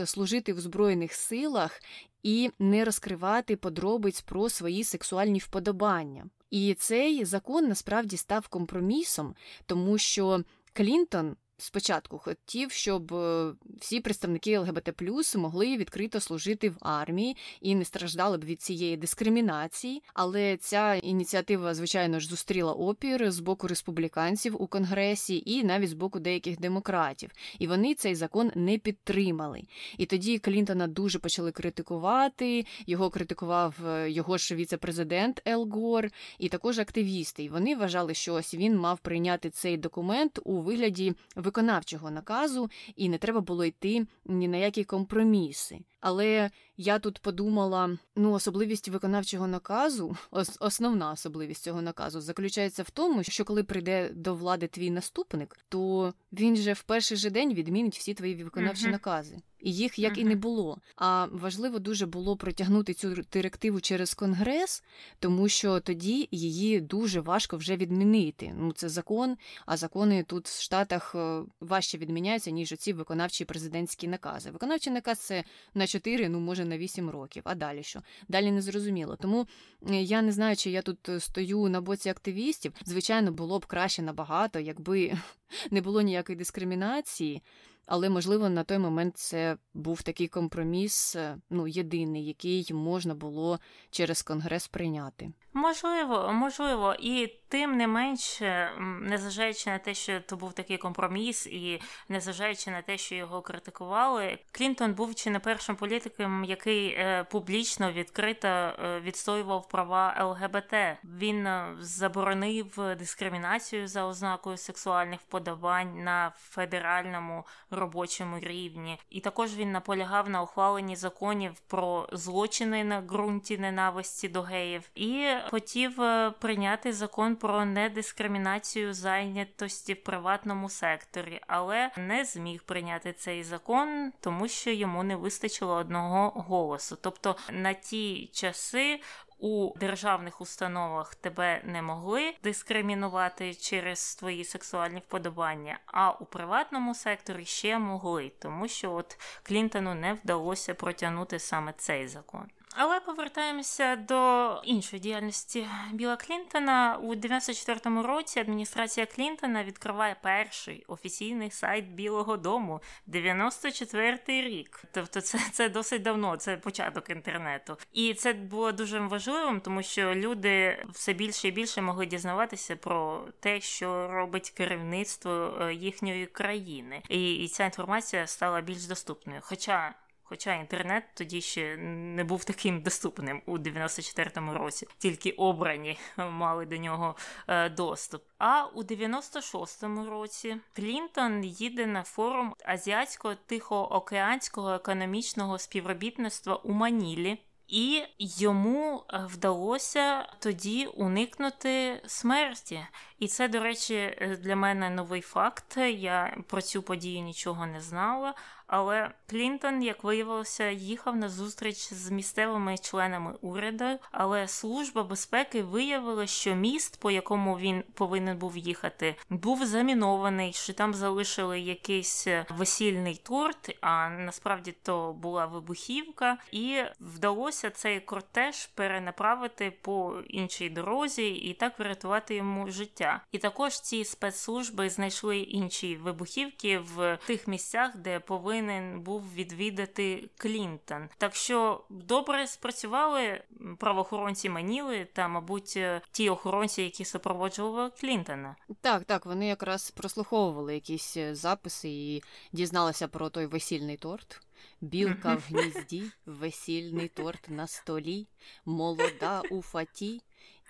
служити в Збройних силах і не розкривати подробиць про свої сексуальні вподобання. І цей закон насправді став компромісом, тому що Клінтон спочатку хотів, щоб е, всі представники ЛГБТ могли відкрито служити в армії і не страждали б від цієї дискримінації. Але ця ініціатива, звичайно ж, зустріла опір з боку республіканців у конгресі і навіть з боку деяких демократів. І вони цей закон не підтримали. І тоді Клінтона дуже почали критикувати. Його критикував е, його ж віце-президент Ел Гор, і також активісти. І вони вважали, що ось він мав прийняти цей документ у вигляді виконавчого наказу, і не треба було йти ні на які компроміси. Але я тут подумала: ну, особливість виконавчого наказу, основна особливість цього наказу заключається в тому, що коли прийде до влади твій наступник, то він же в перший же день відмінить всі твої виконавчі uh-huh. накази. І їх як і не було. А важливо дуже було протягнути цю директиву через конгрес, тому що тоді її дуже важко вже відмінити. Ну це закон, а закони тут в Штатах е, важче відміняються ніж оці виконавчі президентські накази. Виконавчий наказ це на 4, ну може на 8 років. А далі що? Далі не зрозуміло. Тому я не знаю, чи я тут е, стою на боці активістів. Звичайно, було б краще набагато, якби <laughs> не було ніякої дискримінації. Але, можливо, на той момент це був такий компроміс, е, ну єдиний, який можна було через конгрес прийняти. Можливо, можливо, і тим не менше, незважаючи на те, що то був такий компроміс, і незважаючи на те, що його критикували, Клінтон був чи не першим політиком, який е, публічно відкрито е, відстоював права ЛГБТ. Він е, заборонив дискримінацію за ознакою сексуальних вподобань на федеральному робочому рівні, і також він наполягав на ухваленні законів про злочини на ґрунті ненависті до геїв. І хотів е, прийняти закон про недискримінацію зайнятості в приватному секторі, але не зміг прийняти цей закон, тому що йому не вистачило одного голосу. Тобто на ті часи. У державних установах тебе не могли дискримінувати через твої сексуальні вподобання, а у приватному секторі ще могли, тому що от Клінтону не вдалося протягнути саме цей закон. Але повертаємося до іншої діяльності Біла Клінтона у 94-му році. Адміністрація Клінтона відкриває перший офіційний сайт Білого Дому 94-й рік. Тобто, це це досить давно, це початок інтернету. І це було дуже важливим, тому що люди все більше і більше могли дізнаватися про те, що робить керівництво е, їхньої країни, і, і ця інформація стала більш доступною. Хоча Хоча інтернет тоді ще не був таким доступним у 94-му році, тільки обрані <laughs> мали до нього е, доступ. А у 96-му році Клінтон їде на форум азіатського тихоокеанського економічного співробітництва у Манілі. І йому вдалося тоді уникнути смерті. І це, до речі, для мене новий факт. Я про цю подію нічого не знала. Але Клінтон, як виявилося, їхав на зустріч з місцевими членами уряду, але служба безпеки виявила, що міст, по якому він повинен був їхати, був замінований, що там залишили якийсь весільний торт. А насправді то була вибухівка, і вдалося цей кортеж перенаправити по іншій дорозі і так врятувати йому життя. І також ці спецслужби знайшли інші вибухівки в тих місцях, де повинен був був відвідати Клінтон. Так що добре спрацювали правоохоронці Маніли та, мабуть, ті охоронці, які супроводжували Клінтона. Так, так, вони якраз прослуховували якісь записи і дізналися про той весільний торт. Білка в гнізді, весільний торт на столі, молода у фаті,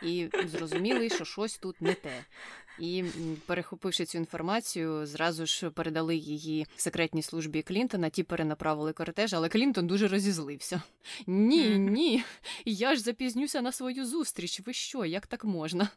і зрозуміли, що щось тут не те. І перехопивши цю інформацію, зразу ж передали її секретній службі Клінтона. Ті перенаправили кортеж, але Клінтон дуже розізлився. Ні, ні, я ж запізнюся на свою зустріч. Ви що? Як так можна?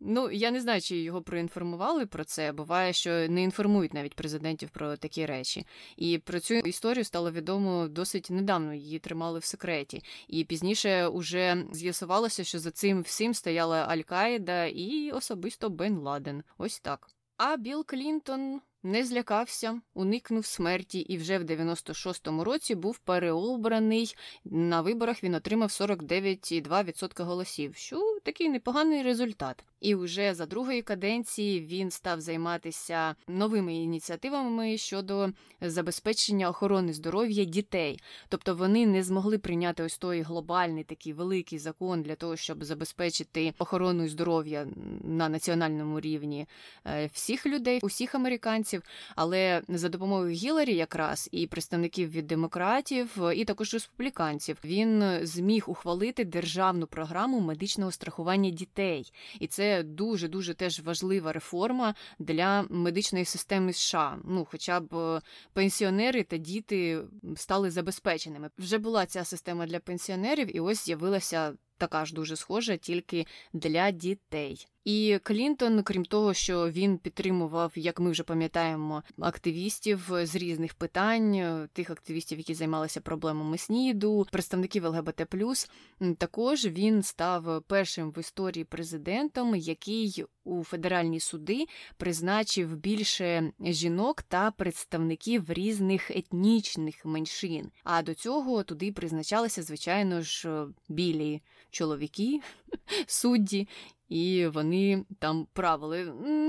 Ну я не знаю, чи його проінформували про це. Буває, що не інформують навіть президентів про такі речі. І про цю історію стало відомо досить недавно. Її тримали в секреті. І пізніше уже з'ясувалося, що за цим всім стояла Аль-Каїда і особисто Бен Бен Ладен. Ось так. А Білл Клінтон не злякався, уникнув смерті і вже в 96-му році був переобраний. На виборах він отримав 49,2% голосів, що такий непоганий результат. І вже за другої каденції він став займатися новими ініціативами щодо забезпечення охорони здоров'я дітей. Тобто вони не змогли прийняти ось той глобальний такий великий закон для того, щоб забезпечити охорону здоров'я на національному рівні е, всіх людей, усіх американців. Але за допомогою Гіларі, якраз і представників від демократів, і також республіканців, він зміг ухвалити державну програму медичного страхування дітей, і це дуже дуже теж важлива реформа для медичної системи США. Ну, хоча б е, пенсіонери та діти стали забезпеченими. Вже була ця система для пенсіонерів, і ось з'явилася така ж дуже схожа, тільки для дітей. І Клінтон, крім того, що він підтримував, як ми вже пам'ятаємо, активістів з різних питань, тих активістів, які займалися проблемами СНІДу, представників ЛГБТ+, також він став першим в історії президентом, який у федеральні суди призначив більше жінок та представників різних етнічних меншин. А до цього туди призначалися, звичайно ж, білі чоловіки, <laughs> судді, і вони там правили.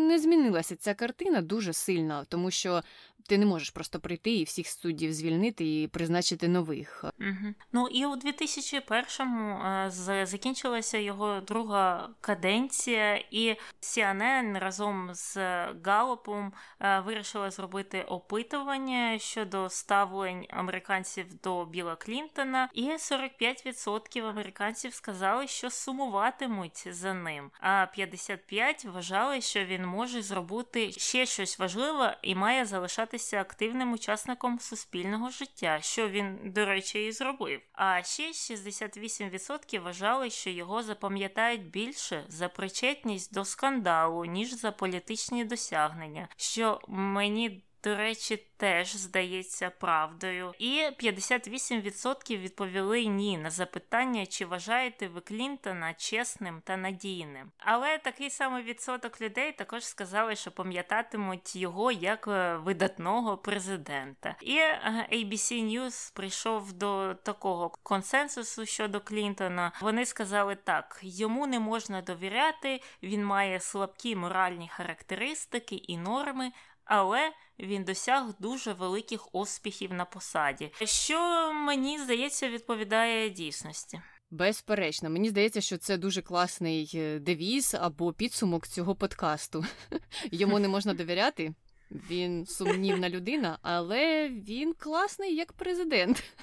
Не змінилася ця картина дуже сильно, тому що ти не можеш просто прийти і всіх суддів звільнити і призначити нових. Угу. Ну і у 2001-му е, закінчилася його друга каденція, і CNN разом з Галопом е, вирішила зробити опитування щодо ставлень американців до Біла Клінтона, і 45% американців сказали, що сумуватимуть за ним. А 55% вважали, що він може зробити ще щось важливе і має залишати залишатися активним учасником суспільного життя, що він, до речі, і зробив. А ще 68% вважали, що його запам'ятають більше за причетність до скандалу, ніж за політичні досягнення, що мені до речі, теж здається правдою. І 58% відповіли ні на запитання, чи вважаєте ви Клінтона чесним та надійним. Але такий самий відсоток людей також сказали, що пам'ятатимуть його як е, видатного президента. І е, ABC News прийшов до такого консенсусу щодо Клінтона. Вони сказали так: йому не можна довіряти, він має слабкі моральні характеристики і норми але він досяг дуже великих успіхів на посаді, що мені здається відповідає дійсності. Безперечно, мені здається, що це дуже класний е, девіз або підсумок цього подкасту. <laughs> Йому не можна довіряти. Він сумнівна людина, але він класний як президент. <laughs>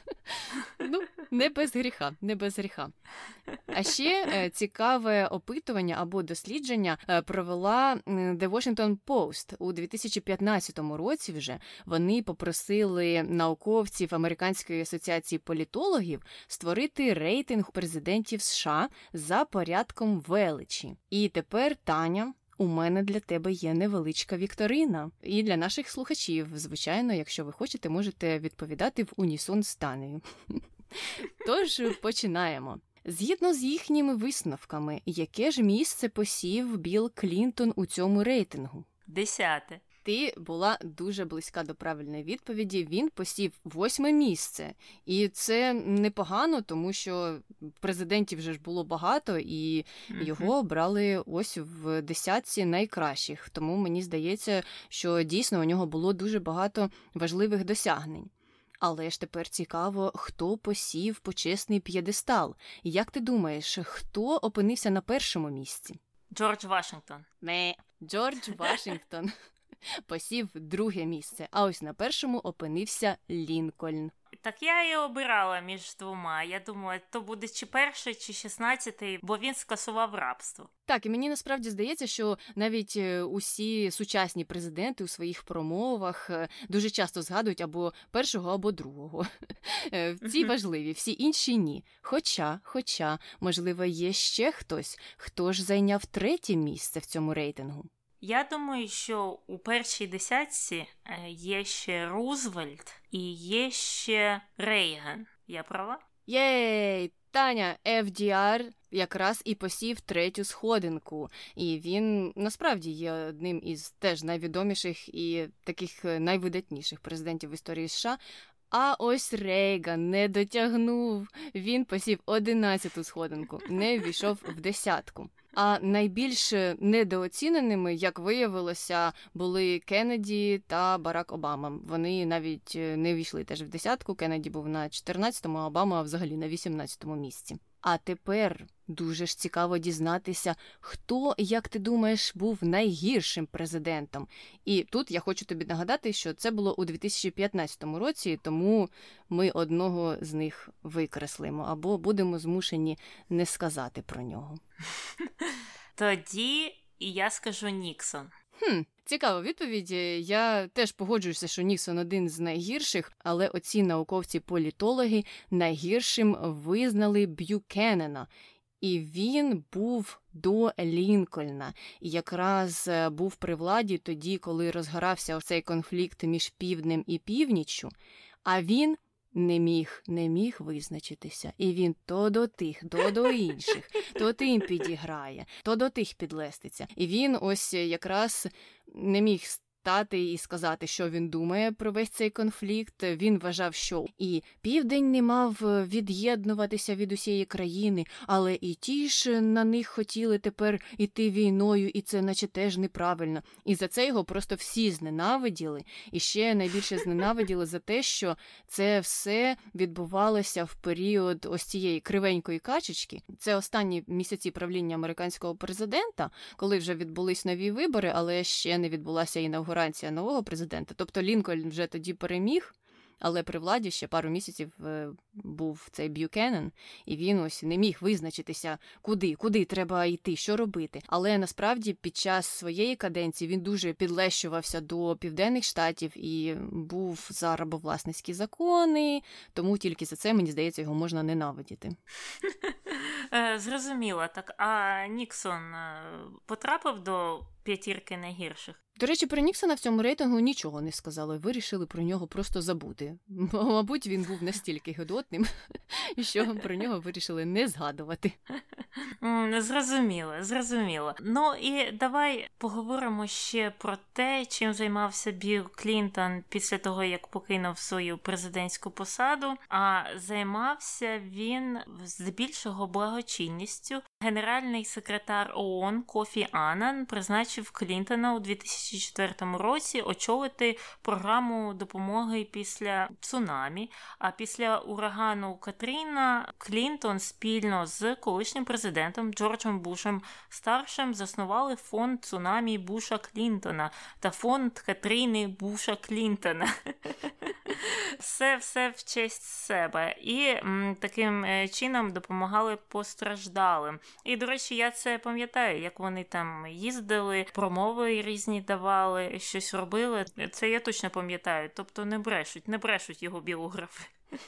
Ну, не без гріха, не без гріха. А ще е, цікаве опитування або дослідження е, провела The Washington Post у 2015 році. Вже вони попросили науковців Американської асоціації політологів створити рейтинг президентів США за порядком величі. І тепер Таня у мене для тебе є невеличка вікторина. І для наших слухачів, звичайно, якщо ви хочете, можете відповідати в унісон з. <laughs> Тож починаємо. Згідно з їхніми висновками, яке ж місце посів Білл Клінтон у цьому рейтингу? Десяте. Ти була дуже близька до правильної відповіді. Він посів восьме місце, і це непогано, тому що президентів вже ж було багато, і його обрали ось в десятці найкращих. Тому мені здається, що дійсно у нього було дуже багато важливих досягнень. Але ж тепер цікаво, хто посів почесний п'єдестал. Як ти думаєш, хто опинився на першому місці? Джордж Вашингтон. Не, Джордж <laughs> Вашингтон посів друге місце, а ось на першому опинився Лінкольн. Так я і обирала між двома. Я думаю, то буде чи перший, чи шістнадцятий, бо він скасував рабство. Так, і мені насправді здається, що навіть е, усі сучасні президенти у своїх промовах е, дуже часто згадують або першого, або другого. Е, ці важливі, всі інші ні. Хоча, хоча, можливо, є ще хтось, хто ж зайняв третє місце в цьому рейтингу. Я думаю, що у першій десятці є ще Рузвельт і є ще Рейган. Я права? Єй, Таня, FDR якраз і посів третю сходинку, і він насправді є одним із теж найвідоміших і таких найвидатніших президентів в історії США. А ось Рейган не дотягнув. Він посів одинадцяту сходинку, не ввійшов в десятку. А найбільш недооціненими, як виявилося, були Кеннеді та Барак Обама. Вони навіть е, не війшли теж в десятку. Кеннеді був на 14-му, а Обама взагалі на 18-му місці. А тепер дуже ж цікаво дізнатися, хто, як ти думаєш, був найгіршим президентом. І тут я хочу тобі нагадати, що це було у 2015 році, тому ми одного з них викреслимо або будемо змушені не сказати про нього. <laughs> Тоді я скажу Ніксон. Хм, Цікава відповідь. Я теж погоджуюся, що Ніксон один з найгірших, але оці науковці-політологи найгіршим визнали Б'юкенена. І він був до Лінкольна, і якраз е, був при владі тоді, коли розгорався цей конфлікт між півднем і північчю. А він не міг, не міг визначитися, і він то до тих, то до інших, то тим підіграє, то до тих підлеститься. І він ось якраз не міг стати і сказати, що він думає про весь цей конфлікт. Він вважав, що і південь не мав е, від'єднуватися від усієї країни, але і ті ж на них хотіли тепер іти війною, і це, наче теж неправильно. І за це його просто всі зненавиділи, і ще найбільше зненавиділи за те, що це все відбувалося в період ось цієї кривенької качечки. Це останні місяці правління американського президента, коли вже відбулись нові вибори, але ще не відбулася інаугурація інаугурація нового президента. Тобто Лінкольн вже тоді переміг, але при владі ще пару місяців е, був цей Б'юкенен, і він ось не міг визначитися, куди, куди треба йти, що робити. Але насправді під час своєї каденції він дуже підлещувався до південних штатів і був за рабовласницькі закони, тому тільки за це мені здається його можна ненавидіти. <laughs> Е, зрозуміло, так а Ніксон е, потрапив до п'ятірки найгірших. До речі, про Ніксона в цьому рейтингу нічого не сказали. Вирішили про нього просто забути. Мабуть, він був настільки гидотним, <laughs> що про нього вирішили не згадувати. Зрозуміло, зрозуміло. Ну і давай поговоримо ще про те, чим займався Білл Клінтон після того, як покинув свою президентську посаду. А займався він здебільшого благочинністю. Генеральний секретар ООН Кофі Анан призначив Клінтона у 2004 році очолити програму допомоги після цунамі. А після урагану Катріна Клінтон спільно з колишнім президентом Джорджем Бушем старшим заснували фонд цунамі Буша Клінтона та фонд Катріни Буша Клінтона. <laughs> Все все в честь себе. І таким е, чином допомагали постраждалим. І, до речі, я це пам'ятаю, як вони там їздили, промови різні давали, щось робили. Це я точно пам'ятаю. Тобто не брешуть, не брешуть його біографи. <laughs>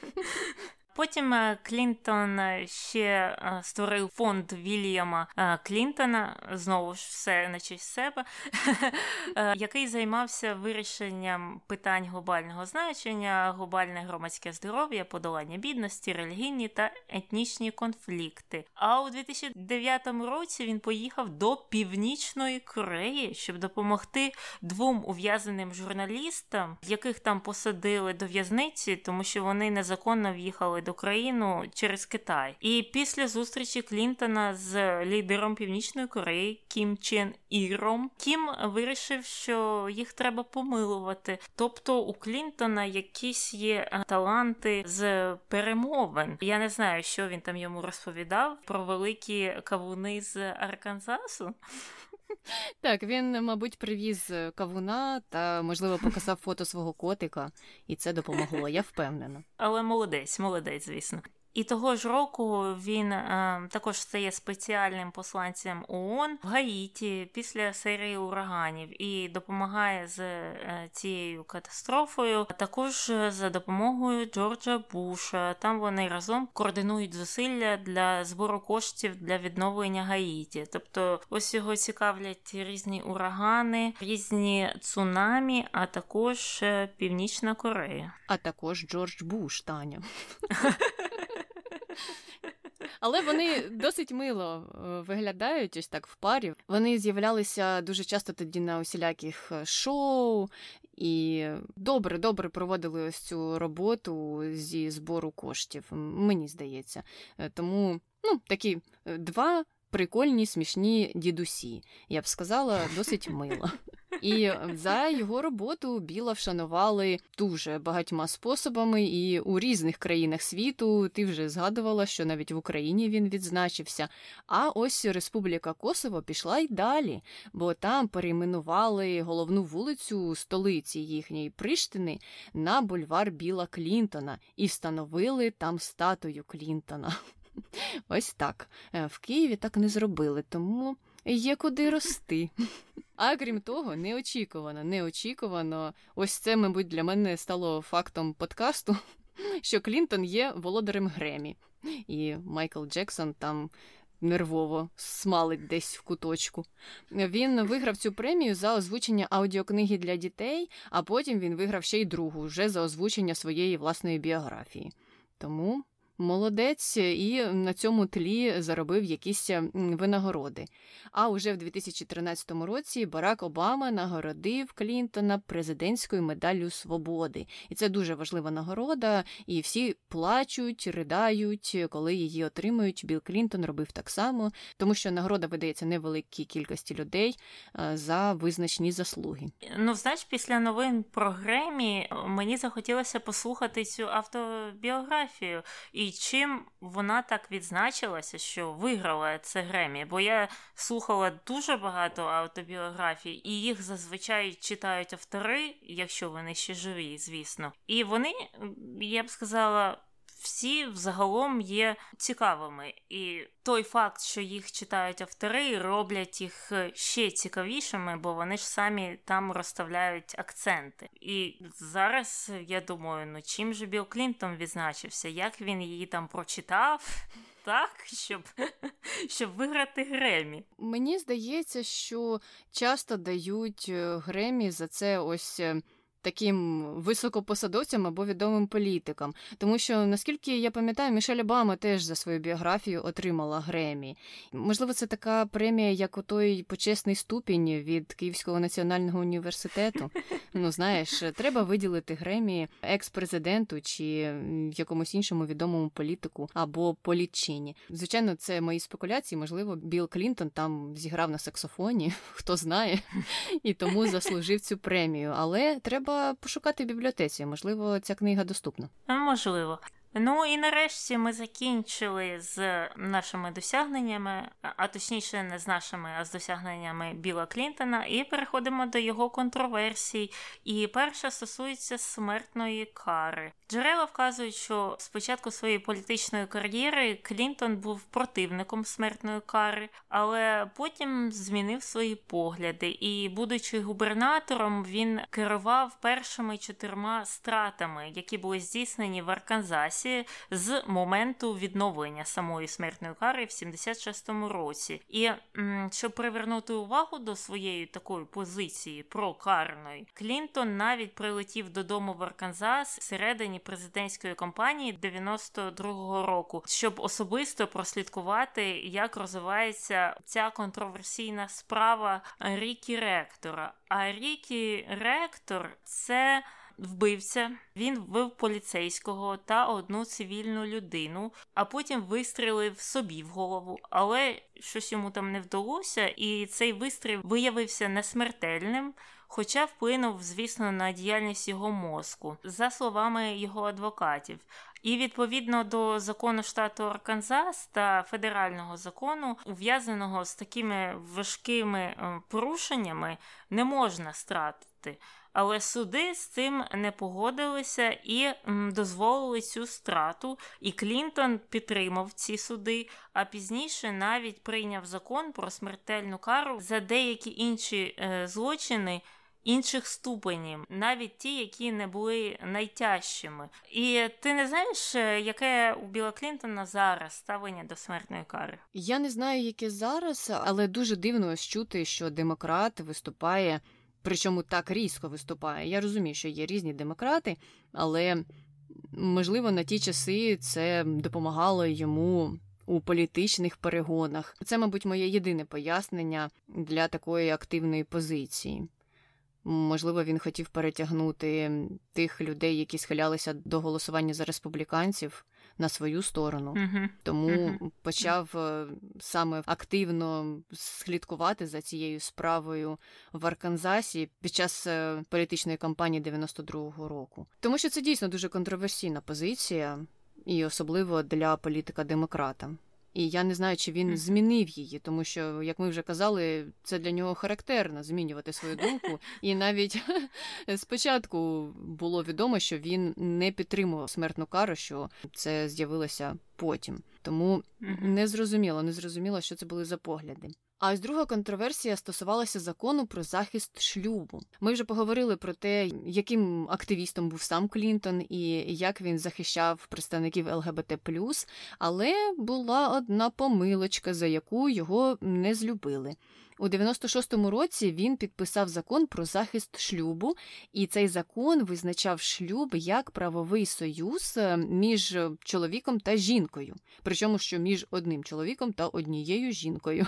Потім е, Клінтон е, ще е, створив фонд Вільяма Клінтона, знову ж все на честь себе, <laughs> який займався вирішенням питань глобального значення, глобальне громадське здоров'я, подолання бідності, релігійні та етнічні конфлікти. А у 2009 році він поїхав до Північної Кореї, щоб допомогти двом ув'язаним журналістам, яких там посадили до в'язниці, тому що вони незаконно в'їхали перед Україну через Китай. І після зустрічі Клінтона з лідером Північної Кореї Кім Чен Іром Кім вирішив, що їх треба помилувати. Тобто у Клінтона якісь є е, таланти з перемовин. Я не знаю, що він там йому розповідав про великі кавуни з Арканзасу. Так, він, мабуть, привіз кавуна та, можливо, показав фото свого котика, і це допомогло, я впевнена. Але молодець, молодець, звісно. І того ж року він е, також стає спеціальним посланцем ООН в Гаїті після серії ураганів і допомагає з е, цією катастрофою. Також за допомогою Джорджа Буша. Там вони разом координують зусилля для збору коштів для відновлення Гаїті. Тобто, ось його цікавлять різні урагани, різні цунамі, а також е, Північна Корея. А також Джордж Буш, Таня. <laughs> <laughs> Але вони досить мило е, виглядають ось так в парі. Вони з'являлися дуже часто тоді на усіляких е, шоу і добре, добре проводили ось цю роботу зі збору коштів. Мені здається. Е, тому ну, такі два прикольні, смішні дідусі. Я б сказала, досить мило. <laughs> І за його роботу Біла вшанували дуже багатьма способами, і у різних країнах світу ти вже згадувала, що навіть в Україні він відзначився. А ось Республіка Косово пішла й далі, бо там перейменували головну вулицю столиці їхньої Приштини на бульвар Біла Клінтона і встановили там статую Клінтона. <laughs> Ось так. Е, в Києві так не зробили, тому є куди рости. А крім того, неочікувано, неочікувано, ось це, мабуть, для мене стало фактом подкасту, що Клінтон є володарем Гремі, і Майкл Джексон там. Нервово смалить десь в куточку. Він виграв цю премію за озвучення аудіокниги для дітей, а потім він виграв ще й другу вже за озвучення своєї власної біографії. Тому Молодець і на цьому тлі заробив якісь винагороди. А уже в 2013 році Барак Обама нагородив Клінтона президентською медаллю свободи. І це дуже важлива нагорода, і всі плачуть, ридають, коли її отримують. Білл Клінтон робив так само, тому що нагорода видається невеликій кількості людей за визначні заслуги. Ну, знаєш, після новин про Гремі мені захотілося послухати цю автобіографію. І чим вона так відзначилася, що виграла це Гремі? Бо я слухала дуже багато автобіографій, і їх зазвичай читають автори, якщо вони ще живі, звісно. І вони, я б сказала, всі взагалом є цікавими. І той факт, що їх читають автори, роблять їх ще цікавішими, бо вони ж самі там розставляють акценти. І зараз я думаю, ну чим же Білл Клінтон відзначився, як він її там прочитав. <laughs> Так, щоб <laughs> щоб виграти Гремі. Мені здається, що часто дають е, Гремі за це ось е, таким високопосадовцям або відомим політикам. Тому що, наскільки я пам'ятаю, Мішель Обама теж за свою біографію отримала Гремі. Можливо, це така премія, як у той почесний ступінь від Київського національного університету. Ну, знаєш, треба виділити Гремі екс-президенту чи якомусь іншому відомому політику або політчині. Звичайно, це мої спекуляції. Можливо, Білл Клінтон там зіграв на саксофоні, <laughs> хто знає, і тому заслужив цю премію. Але треба треба пошукати в бібліотеці. Можливо, ця книга доступна. Можливо. Ну і нарешті ми закінчили з нашими досягненнями, а точніше, не з нашими, а з досягненнями Біла Клінтона, і переходимо до його контроверсій. І перша стосується смертної кари. Джерела вказують, що спочатку своєї політичної кар'єри Клінтон був противником смертної кари, але потім змінив свої погляди. І, будучи губернатором, він керував першими чотирма стратами, які були здійснені в Арканзасі з моменту відновлення самої смертної кари в 76-му році. І щоб привернути увагу до своєї такої позиції прокарної, Клінтон навіть прилетів додому в Арканзас всередині президентської кампанії 92-го року, щоб особисто прослідкувати, як розвивається ця контроверсійна справа Рікі Ректора. А Рікі Ректор це вбивця. Він вбив поліцейського та одну цивільну людину, а потім вистрілив собі в голову. Але щось йому там не вдалося, і цей вистріл виявився несмертельним. Хоча вплинув, звісно, на діяльність його мозку, за словами його адвокатів. І відповідно до закону штату Арканзас та федерального закону, ув'язаного з такими важкими е, порушеннями, не можна стратити. Але суди з цим не погодилися і дозволили цю страту. І Клінтон підтримав ці суди, а пізніше навіть прийняв закон про смертельну кару за деякі інші е, злочини інших ступенів, навіть ті, які не були найтяжчими. І ти не знаєш, е, яке у Біла Клінтона зараз ставлення до смертної кари? Я не знаю, яке зараз, але дуже дивно чути, що демократ виступає. Причому так різко виступає. Я розумію, що є різні демократи, але можливо на ті часи це допомагало йому у політичних перегонах. Це, мабуть, моє єдине пояснення для такої активної позиції. Можливо, він хотів перетягнути тих людей, які схилялися до голосування за республіканців на свою сторону, uh-huh. тому uh-huh. почав е, саме активно слідкувати за цією справою в Арканзасі під час е, політичної кампанії 92-го року. Тому що це дійсно дуже контроверсійна позиція, і особливо для політика демократа. І я не знаю, чи він змінив її, тому що, як ми вже казали, це для нього характерно змінювати свою думку. І навіть <laughs> спочатку було відомо, що він не підтримував смертну кару, що це з'явилося потім. Тому не зрозуміло, не зрозуміло, що це були за погляди. А ось друга контроверсія стосувалася закону про захист шлюбу. Ми вже поговорили про те, яким активістом був сам Клінтон і як він захищав представників ЛГБТ але була одна помилочка, за яку його не злюбили. У 96-му році він підписав закон про захист шлюбу, і цей закон визначав шлюб як правовий союз е, між чоловіком та жінкою, причому що між одним чоловіком та однією жінкою.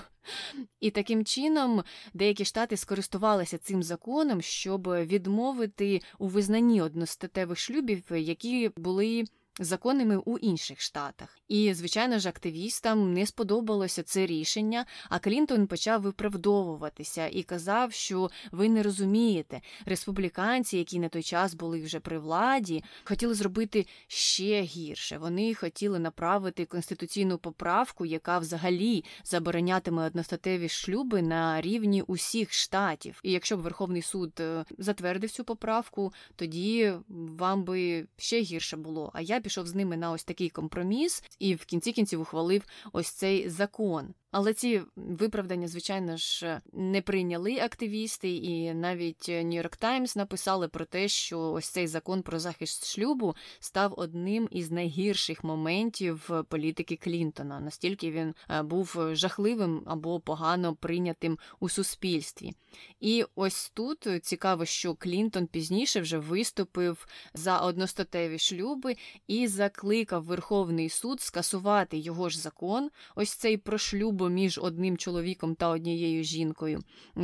І таким чином деякі штати скористувалися цим законом, щоб відмовити у визнанні одностатевих шлюбів, які були законними у інших штатах. І, звичайно ж, активістам не сподобалося це рішення, а Клінтон почав виправдовуватися і казав, що ви не розумієте, республіканці, які на той час були вже при владі, хотіли зробити ще гірше. Вони хотіли направити конституційну поправку, яка взагалі заборонятиме одностатеві шлюби на рівні усіх штатів. І якщо б Верховний суд е, затвердив цю поправку, тоді вам би ще гірше було. А я пішов з ними на ось такий компроміс і в кінці кінців ухвалив ось цей закон. Але ці виправдання, звичайно ж, не прийняли активісти, і навіть Нью-Йорк Таймс написали про те, що ось цей закон про захист шлюбу став одним із найгірших моментів політики Клінтона. Настільки він е, був жахливим або погано прийнятим у суспільстві. І ось тут цікаво, що Клінтон пізніше вже виступив за одностатеві шлюби і закликав Верховний суд скасувати його ж закон, ось цей про шлюбу між одним чоловіком та однією жінкою.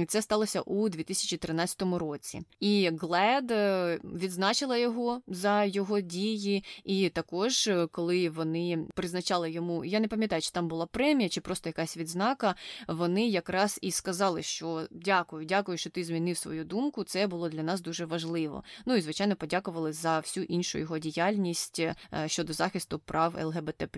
Це сталося у 2013 році. І Глед е, відзначила його за його дії, і також, е, коли вони призначали йому, я не пам'ятаю, чи там була премія, чи просто якась відзнака, вони якраз і сказали, що дякую, дякую, що ти змінив свою думку. Це було для нас дуже важливо. Ну і звичайно, подякували за всю іншу його діяльність е, щодо захисту прав ЛГБТ.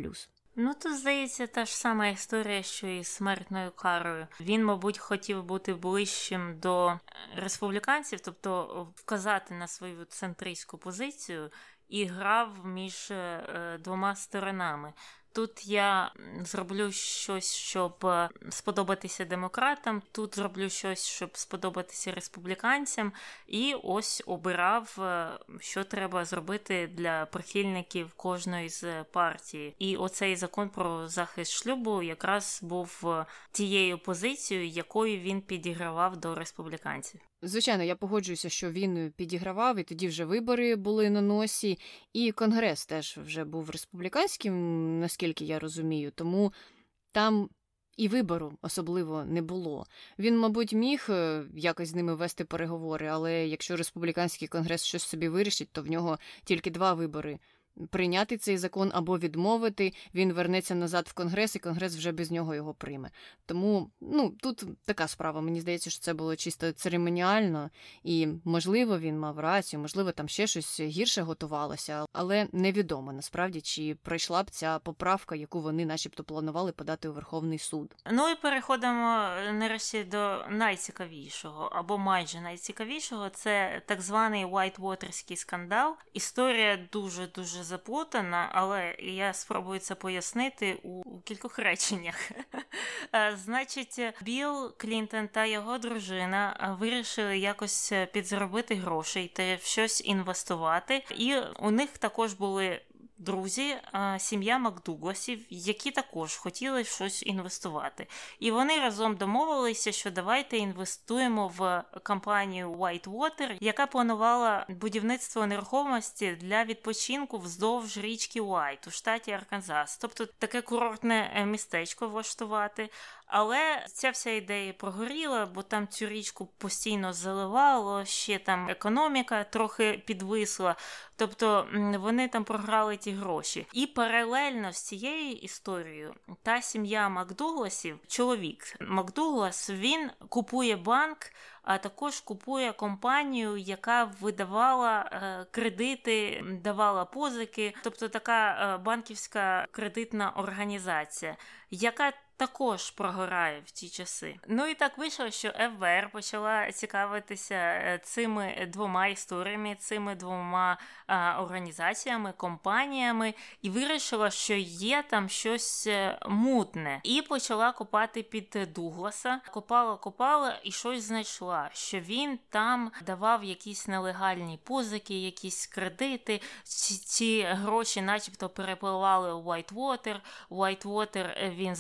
Ну, то здається, та ж сама історія, що і смертною карою. Він, мабуть, хотів бути ближчим до республіканців, тобто вказати на свою центристську позицію і грав між е, двома сторонами. Тут я зроблю щось, щоб е, сподобатися демократам. Тут зроблю щось, щоб сподобатися республіканцям, і ось обирав, е, що треба зробити для прихильників кожної з партії. І оцей закон про захист шлюбу якраз був е, тією позицією, якою він підігравав до республіканців. Звичайно, я погоджуюся, що він підігравав, і тоді вже вибори були на носі, і конгрес теж вже був республіканським, наскільки я розумію. Тому там І вибору особливо не було. Він, мабуть, міг е, якось з ними вести переговори, але якщо республіканський конгрес щось собі вирішить, то в нього тільки два вибори прийняти цей закон або відмовити, він вернеться назад в конгрес, і конгрес вже без нього його прийме. Тому ну тут така справа. Мені здається, що це було чисто церемоніально, і можливо він мав рацію, можливо, там ще щось гірше готувалося, але невідомо насправді чи пройшла б ця поправка, яку вони, начебто, планували подати у Верховний суд. Ну і переходимо е, нарешті до найцікавішого або майже найцікавішого. Це так званий Whitewaterський скандал. Історія дуже дуже заплутана, але я спробую це пояснити у кількох реченнях. <laughs> Е, значить, Білл Клінтон та його дружина вирішили якось підзаробити грошей та в щось інвестувати, і у них також були друзі, сім'я Макдугласів, які також хотіли щось інвестувати. І вони разом домовилися, що давайте інвестуємо в компанію Whitewater, яка планувала будівництво нерухомості для відпочинку вздовж річки Уайт у штаті Арканзас, тобто таке курортне е, містечко влаштувати. Але ця вся ідея прогоріла, бо там цю річку постійно заливало, ще там економіка трохи підвисла. Тобто вони там програли ті гроші. І паралельно з цією історією та сім'я Макдугласів, чоловік Макдуглас, він купує банк. А також купує компанію, яка видавала е, кредити, давала позики, тобто така е, банківська кредитна організація, яка також прогорає в ті часи. Ну і так вийшло, що ФБР почала цікавитися е, цими двома історіями, цими двома а, організаціями, компаніями, і вирішила, що є там щось е, мутне, і почала копати під Дугласа. Копала, копала і щось знайшла. Що він там давав якісь нелегальні позики, якісь кредити. Ці, ці гроші, начебто, перепливали у Whitewater. Whitewater е, він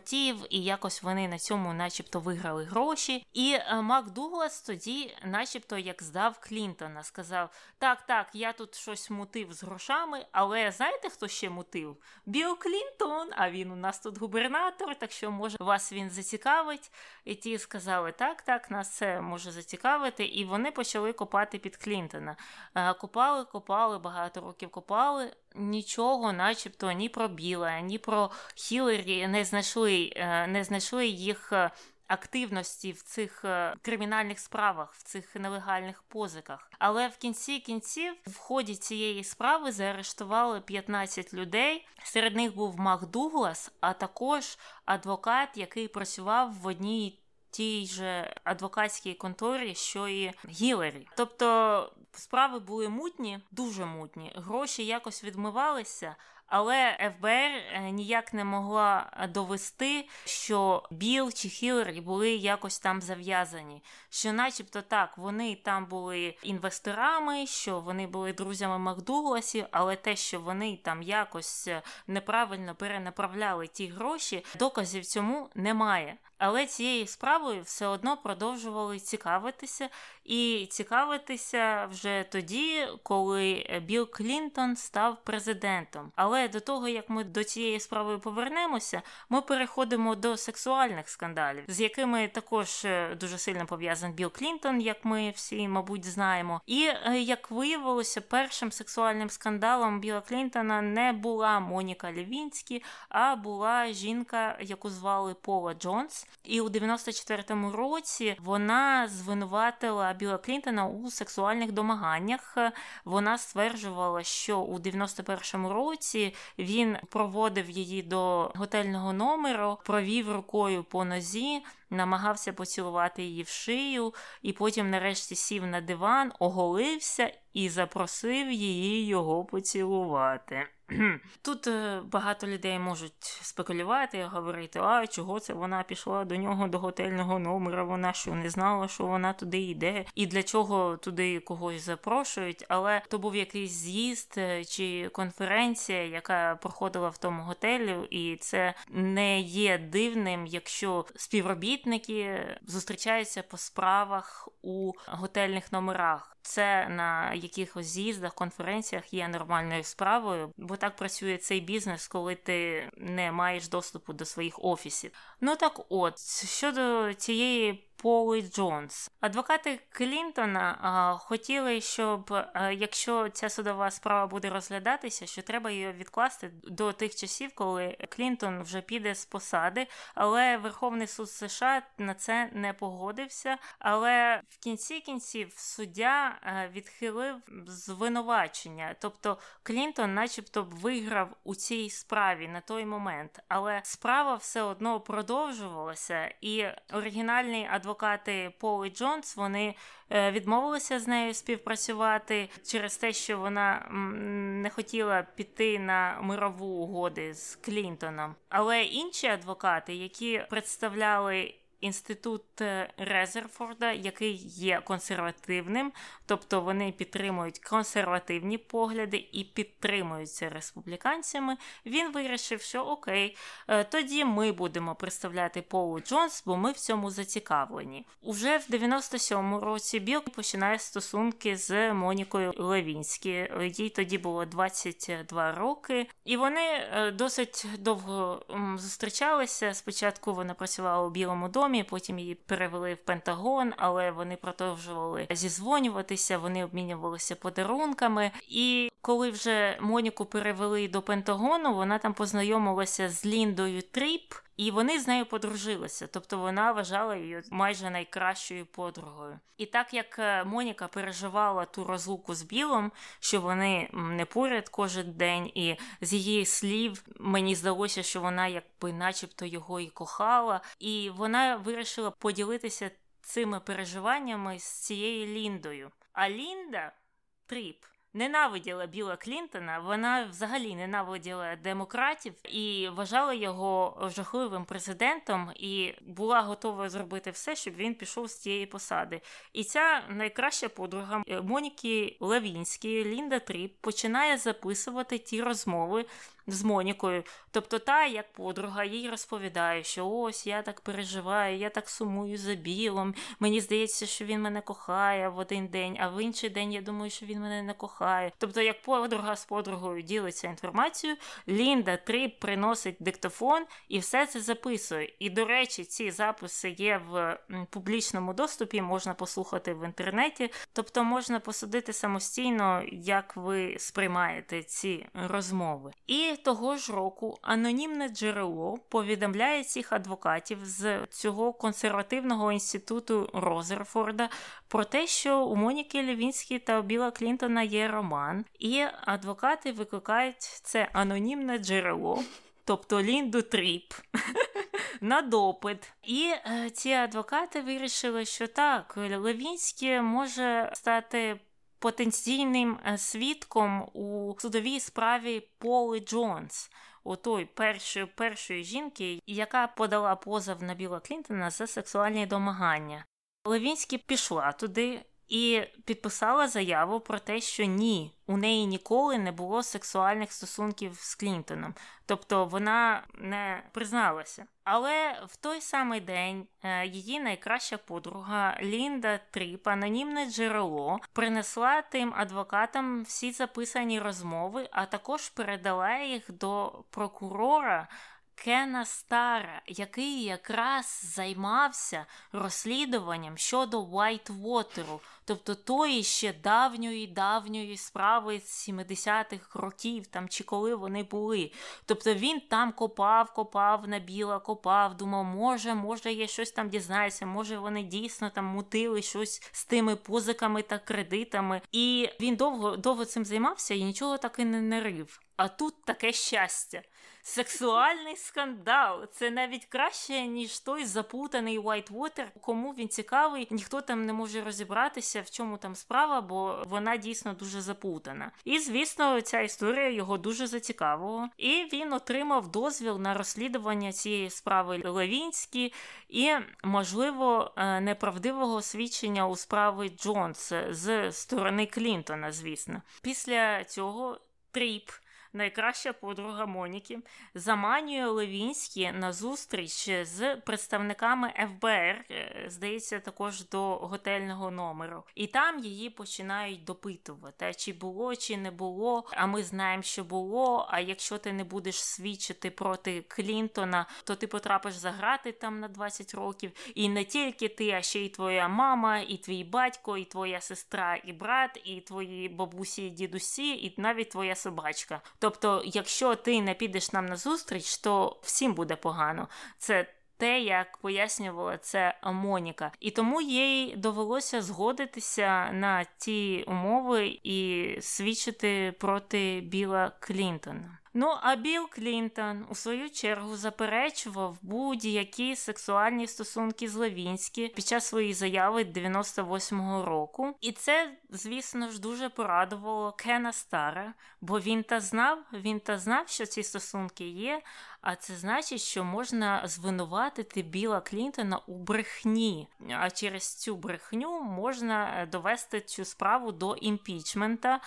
збанкрутів, і якось вони на цьому, начебто, виграли гроші. І е, Мак Дуглас тоді, начебто, як здав Клінтона, сказав: Так, так, я тут щось мутив з грошами, але знаєте, хто ще мутив? Білл Клінтон, а він у нас тут губернатор, так що може вас він зацікавить. І ті сказали, так, так, нас це може зацікавити. І вони почали копати під Клінтона. Е, копали, копали, багато років копали. Нічого, начебто, ні про Біла, ні про Хілері не знайшли, е, не знайшли їх е, активності в цих е, кримінальних справах, в цих нелегальних позиках. Але в кінці кінців, в ході цієї справи, заарештували 15 людей. Серед них був Мак Дуглас, а також адвокат, який працював в одній. Тій же адвокатській конторі, що і Гілері. Тобто справи були мутні, дуже мутні. Гроші якось відмивалися, але ФБР е, ніяк не могла довести, що Біл чи Хіллері були якось там зав'язані. Що, начебто, так, вони там були інвесторами, що вони були друзями Макдугласів, але те, що вони там якось е, неправильно перенаправляли ті гроші, доказів цьому немає. Але цією справою все одно продовжували цікавитися і цікавитися вже тоді, коли Білл Клінтон став президентом. Але до того як ми до цієї справи повернемося, ми переходимо до сексуальних скандалів, з якими також е, дуже сильно пов'язаний Білл Клінтон, як ми всі, мабуть, знаємо. І е, як виявилося, першим сексуальним скандалом Біла Клінтона не була Моніка Левінські, а була жінка, яку звали Пола Джонс. І у 94-му році вона звинуватила Біла Клінтона у сексуальних домаганнях. Вона стверджувала, що у 91-му році він проводив її до готельного номеру, провів рукою по нозі. Намагався поцілувати її в шию, і потім, нарешті, сів на диван, оголився і запросив її його поцілувати. <clears throat> Тут е, багато людей можуть спекулювати, говорити, а чого це вона пішла до нього до готельного номера, вона що не знала, що вона туди йде, і для чого туди когось запрошують. Але то був якийсь з'їзд е, чи конференція, яка проходила в тому готелю, і це не є дивним, якщо співробітники зустрічаються по справах у готельних номерах. Це на якихось з'їздах, конференціях є нормальною справою, бо так працює цей бізнес, коли ти не маєш доступу до своїх офісів. Ну так от щодо цієї Поли Джонс. Адвокати Клінтона а, хотіли, щоб а, якщо ця судова справа буде розглядатися, що треба її відкласти до тих часів, коли Клінтон вже піде з посади. Але Верховний суд США на це не погодився. Але в кінці кінців суддя відхилив звинувачення, тобто Клінтон, начебто, виграв у цій справі на той момент, але справа все одно продовжувалася, і оригінальний адвокат адвокати Пол і Джонс вони е, відмовилися з нею співпрацювати через те, що вона не хотіла піти на мирову угоди з Клінтоном. Але інші адвокати, які представляли інститут е, Резерфорда, який є консервативним, тобто вони підтримують консервативні погляди і підтримуються республіканцями. Він вирішив, що окей, е, тоді ми будемо представляти Полу Джонс, бо ми в цьому зацікавлені. Уже в 97-му році Біл починає стосунки з Монікою Левінські. Їй тоді було 22 роки, і вони е, досить довго зустрічалися. Спочатку вона працювала у Білому домі домі, потім її перевели в Пентагон, але вони продовжували зізвонюватися, вони обмінювалися подарунками. І коли вже Моніку перевели до Пентагону, вона там познайомилася з Ліндою Тріп. І вони з нею подружилися, тобто вона вважала її майже найкращою подругою. І так як е, Моніка переживала ту розлуку з Білом, що вони не поряд кожен день, і з її слів мені здалося, що вона якби начебто його і кохала, і вона вирішила поділитися цими переживаннями з цією Ліндою. А Лінда Тріп ненавиділа Біла Клінтона, вона взагалі ненавиділа демократів і вважала його жахливим президентом, і була готова зробити все, щоб він пішов з цієї посади. І ця найкраща подруга Моніки Левінської, Лінда Тріп, починає записувати ті розмови з Монікою. Тобто, та, як подруга, їй розповідає, що ось я так переживаю, я так сумую за Білом. Мені здається, що він мене кохає в один день, а в інший день я думаю, що він мене не кохає. Тобто, як подруга з подругою ділиться інформацією, Лінда Тріп приносить диктофон і все це записує. І, до речі, ці записи є в публічному доступі, можна послухати в інтернеті, тобто можна посудити самостійно, як ви сприймаєте ці розмови. І того ж року анонімне джерело повідомляє цих адвокатів з цього консервативного інституту Розерфорда про те, що у Моніки Левінській та Біла Клінтона є роман, і адвокати викликають це анонімне джерело. Тобто Лінду Тріп <laughs> на допит. І е, ці адвокати вирішили, що так, Левінський може стати потенційним е, свідком у судовій справі Поли Джонс, отой першої першої жінки, яка подала позов на Біла Клінтона за сексуальні домагання. Левінський пішла туди і підписала заяву про те, що ні, у неї ніколи не було сексуальних стосунків з Клінтоном, тобто вона не призналася. Але в той самий день е, її найкраща подруга Лінда Тріп, анонімне джерело, принесла тим адвокатам всі записані розмови, а також передала їх до прокурора. Кена Стара, який якраз займався розслідуванням щодо Вайтвотеру, тобто тої ще давньої давньої справи з 70-х років, там чи коли вони були. Тобто він там копав, копав на біла, копав, думав, може, може, я щось там дізнаюся, може вони дійсно там мутили щось з тими позиками та кредитами. І він довго довго цим займався і нічого так і не нарив. А тут таке щастя. Сексуальний скандал. Це навіть краще, ніж той запутаний Уайтвотер. Кому він цікавий, ніхто там не може розібратися, в чому там справа, бо вона дійсно дуже запутана. І звісно, ця історія його дуже зацікавила. І він отримав дозвіл на розслідування цієї справи Левінські і, можливо, е, неправдивого свідчення у справи Джонс з сторони Клінтона, звісно. Після цього Тріп найкраща подруга Моніки, заманює Левінські на зустріч з представниками ФБР, е, здається, також до готельного номеру. І там її починають допитувати, чи було, чи не було. А ми знаємо, що було. А якщо ти не будеш свідчити проти Клінтона, то ти потрапиш заграти там на 20 років. І не тільки ти, а ще й твоя мама, і твій батько, і твоя сестра, і брат, і твої бабусі, і дідусі, і навіть твоя собачка. Тобто, якщо ти не підеш нам на зустріч, то всім буде погано. Це те, як пояснювала це Моніка, і тому їй довелося згодитися на ті умови і свідчити проти Біла Клінтона. Ну, а Білл Клінтон у свою чергу заперечував будь-які сексуальні стосунки з Левінські під час своєї заяви 98-го року. І це, звісно ж, дуже порадувало Кена Стара, бо він та знав, він та знав, що ці стосунки є. А це значить, що можна звинуватити Біла Клінтона у брехні. А через цю брехню можна довести цю справу до імпічмента.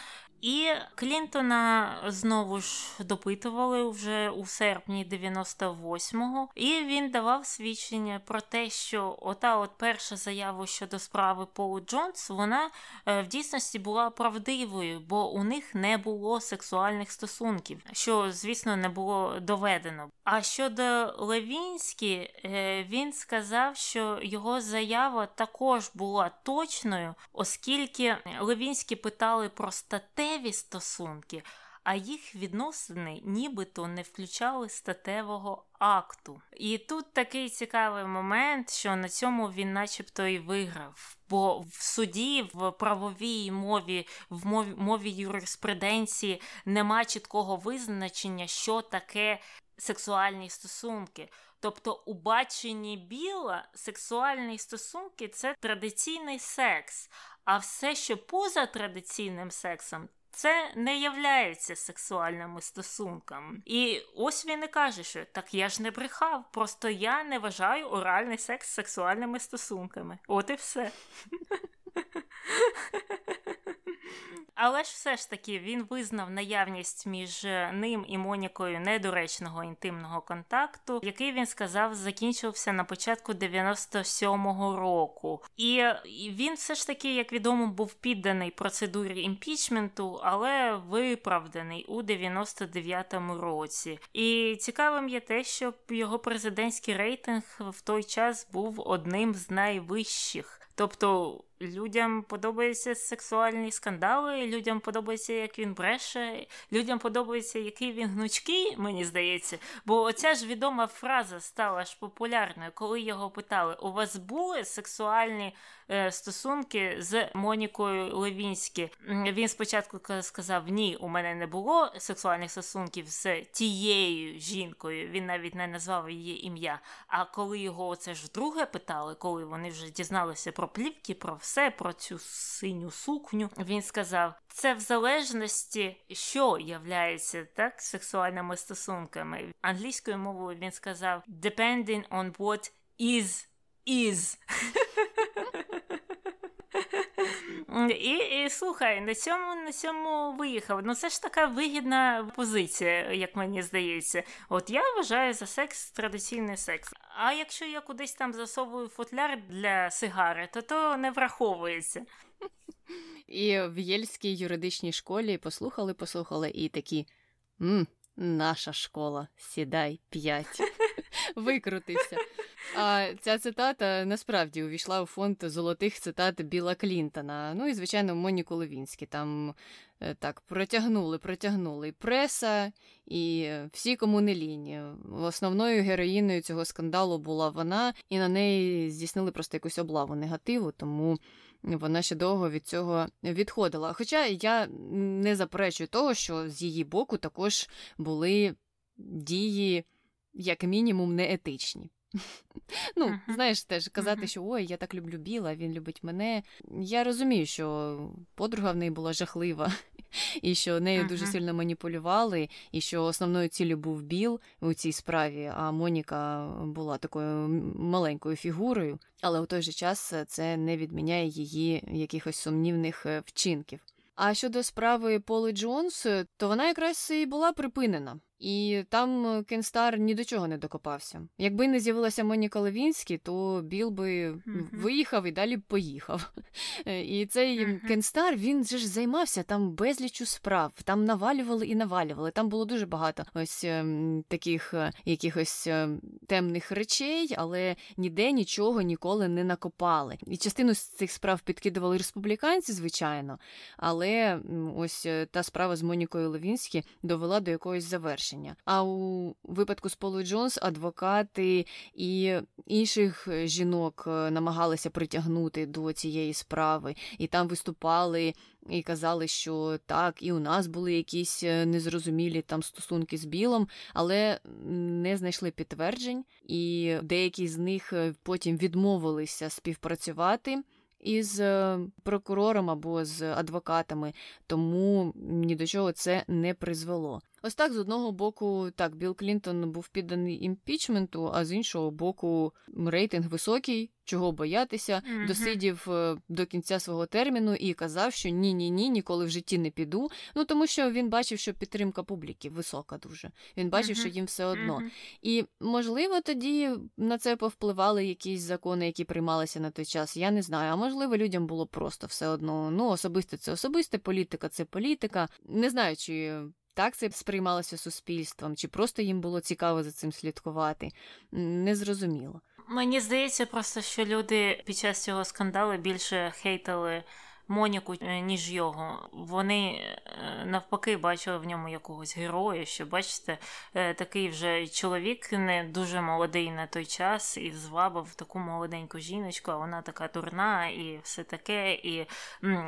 І Клінтона знову ж допитували вже у серпні 98-го, і він давав свідчення про те, що ота от перша заява щодо справи Полу Джонс, вона е, в дійсності була правдивою, бо у них не було сексуальних стосунків, що, звісно, не було доведено. А щодо Левінські, е, він сказав, що його заява також була точною, оскільки Левінські питали про статеві стосунки а їх відносини нібито не включали статевого акту. І тут такий цікавий момент, що на цьому він, начебто, і виграв. Бо в суді, в правовій мові, в мові, мові юриспруденції нема чіткого визначення, що таке сексуальні стосунки. Тобто, у баченні біла сексуальні стосунки це традиційний секс, а все, що поза традиційним сексом, це не являється сексуальними стосунками. І ось він і каже, що так я ж не брехав, просто я не вважаю оральний секс сексуальними стосунками. От і все. <laughs> Але ж все ж таки він визнав наявність між е, ним і Монікою недоречного інтимного контакту, який він сказав закінчився на початку 97-го року. І він все ж таки, як відомо, був підданий процедурі імпічменту, але виправданий у 99-му році. І цікавим є те, що його президентський рейтинг в той час був одним з найвищих. Тобто людям подобаються сексуальні скандали, людям подобається, як він бреше, людям подобається, який він гнучкий, мені здається. Бо оця ж відома фраза стала ж популярною, коли його питали: у вас були сексуальні е, стосунки з Монікою Левінські? Він спочатку сказав: Ні, у мене не було сексуальних стосунків з тією жінкою. Він навіть не назвав її ім'я. А коли його це ж вдруге питали, коли вони вже дізналися про плівки, про все все про цю синю сукню. Він сказав: це в залежності, що являється так сексуальними стосунками. Англійською мовою він сказав: depending on what is is. <laughs> І, і слухай, на цьому на цьому виїхав. Ну це ж така вигідна позиція, як мені здається. От я вважаю за секс традиційний секс. А якщо я кудись там засовую футляр для сигари, то то не враховується. І в Єльській юридичній школі послухали, послухали, і такі. М, Наша школа, сідай п'ять. <laughs> Викрутився. А ця цитата насправді увійшла у фонд золотих цитат Біла Клінтона. Ну і, звичайно, Моніку Левінські. Там е, так протягнули, протягнули і преса, і всі кому не лінії. Основною героїною цього скандалу була вона, і на неї здійснили просто якусь облаву негативу, тому. Вона ще довго від цього відходила. Хоча я не заперечую того, що з її боку також були дії, як мінімум, неетичні. <laughs> Ну, uh-huh. знаєш, теж казати, uh-huh. що ой, я так люблю Біла, він любить мене. Я розумію, що подруга в неї була жахлива, <laughs> і що нею uh-huh. дуже сильно маніпулювали, і що основною ціллю був Біл у цій справі, а Моніка була такою маленькою фігурою, але у той же час це не відміняє її якихось сумнівних е, вчинків. А щодо справи Поли Джонс, то вона якраз і була припинена. І там е, Кенстар ні до чого не докопався. Якби не з'явилася Моніка Левінський, то Біл би mm-hmm. виїхав і далі поїхав. <laughs> Е, і цей mm-hmm. Кенстар він же ж займався там безлічу справ, там навалювали і навалювали. Там було дуже багато ось ем, таких е, якихось ем, темних речей, але ніде нічого ніколи не накопали. І частину з цих справ підкидували республіканці, звичайно, але ось та справа з Монікою Левінські довела до якогось завершення рішення. А у випадку з Полою Джонс адвокати і інших е, жінок е, намагалися притягнути до цієї справи, і там виступали і казали, що так, і у нас були якісь е, незрозумілі там стосунки з Білом, але не знайшли підтверджень, і деякі з них потім відмовилися співпрацювати із прокурором або з адвокатами, тому ні до чого це не призвело. Ось так з одного боку, так, Білл Клінтон був підданий імпічменту, а з іншого боку, рейтинг високий, чого боятися, mm-hmm. досидів е, до кінця свого терміну і казав, що ні, ні, ні, ніколи в житті не піду. Ну тому що він бачив, що підтримка публіки висока дуже. Він бачив, mm-hmm. що їм все одно. Mm-hmm. І можливо, тоді на це повпливали якісь закони, які приймалися на той час. Я не знаю. А можливо, людям було просто все одно. Ну, особисте це особисте, політика це політика. Не знаю, чи так це сприймалося суспільством, чи просто їм було цікаво за цим слідкувати, незрозуміло. Мені здається, просто що люди під час цього скандалу більше хейтали Моніку, е, ніж його. Вони е, навпаки бачили в ньому якогось героя, що бачите, е, такий вже чоловік не дуже молодий на той час і звабив таку молоденьку жіночку, а вона така дурна і все таке. І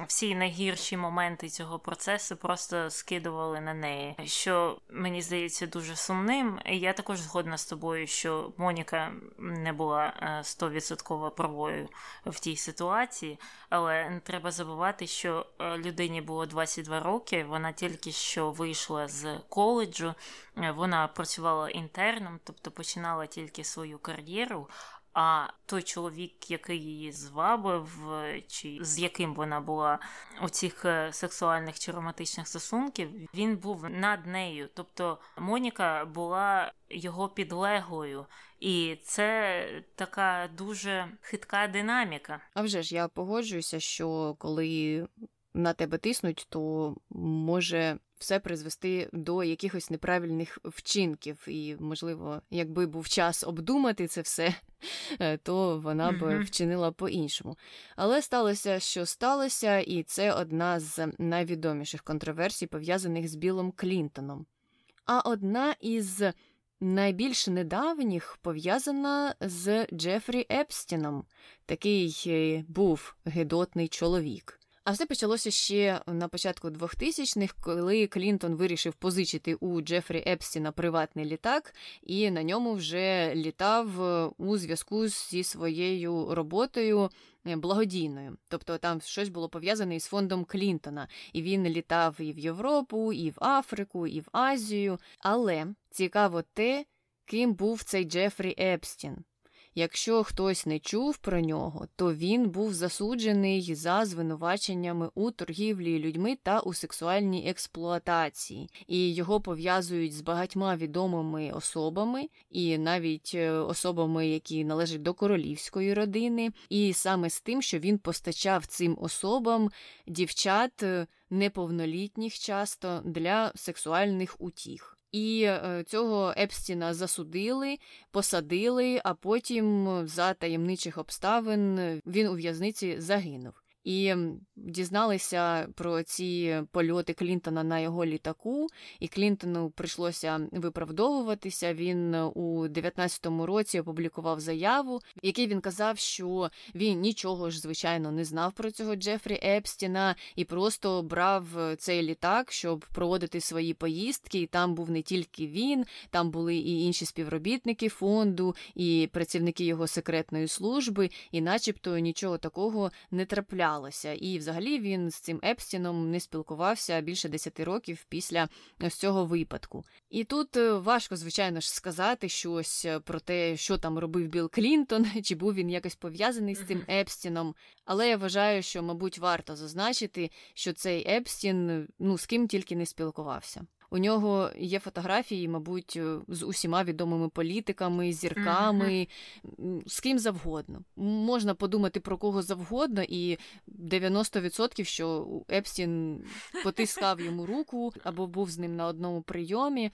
всі найгірші моменти цього процесу просто скидували на неї. Що мені здається дуже сумним. Я також згодна з тобою, що Моніка не була стовідсотково правою в тій ситуації, але не треба забувати забувати, що е, людині було 22 роки, вона тільки що вийшла з коледжу, е, вона працювала інтерном, тобто починала тільки свою кар'єру. А той чоловік, який її звабив, чи з яким вона була у цих е, сексуальних чи романтичних стосунків, він був над нею. Тобто Моніка була його підлеглою, і це така дуже хитка динаміка. А вже ж я погоджуюся, що коли на тебе тиснуть, то може все призвести до якихось неправильних вчинків. І, можливо, якби був час обдумати це все, е, то вона б вчинила по-іншому. Але сталося, що сталося, і це одна з найвідоміших контроверсій, пов'язаних з Білом Клінтоном. А одна із найбільш недавніх пов'язана з Джефрі Епстіном. Такий е, був гидотний чоловік. А все почалося ще на початку 2000-х, коли Клінтон вирішив позичити у Джефрі Епстіна приватний літак, і на ньому вже літав е, у зв'язку зі своєю роботою е, благодійною. Тобто там щось було пов'язане із фондом Клінтона, і він літав і в Європу, і в Африку, і в Азію. Але цікаво те, ким був цей Джефрі Епстін. Якщо хтось не чув про нього, то він був засуджений за звинуваченнями у торгівлі людьми та у сексуальній експлуатації, і його пов'язують з багатьма відомими особами, і навіть е, особами, які належать до королівської родини, і саме з тим, що він постачав цим особам дівчат е, неповнолітніх часто для сексуальних утіх. І е, цього Епстіна засудили, посадили, а потім за таємничих обставин він у в'язниці загинув і дізналися про ці польоти Клінтона на його літаку, і Клінтону прийшлося виправдовуватися. Він у 19-му році опублікував заяву, в якій він казав, що він нічого ж звичайно не знав про цього Джефрі Епстіна і просто брав цей літак, щоб проводити свої поїздки. І там був не тільки він, там були і інші співробітники фонду, і працівники його секретної служби, і, начебто, нічого такого не трапляло сталося. І взагалі він з цим Епстіном не спілкувався більше 10 років після ось цього випадку. І тут е, важко, звичайно ж, сказати щось про те, що там робив Білл Клінтон, <laughs> чи був він якось пов'язаний з цим Епстіном. Але я вважаю, що, мабуть, варто зазначити, що цей Епстін ну з ким тільки не спілкувався. У нього є фотографії, мабуть, е, з усіма відомими політиками, зірками, mm-hmm. з ким завгодно. Можна подумати про кого завгодно, і 90% що Епстін потискав йому руку або був з ним на одному прийомі.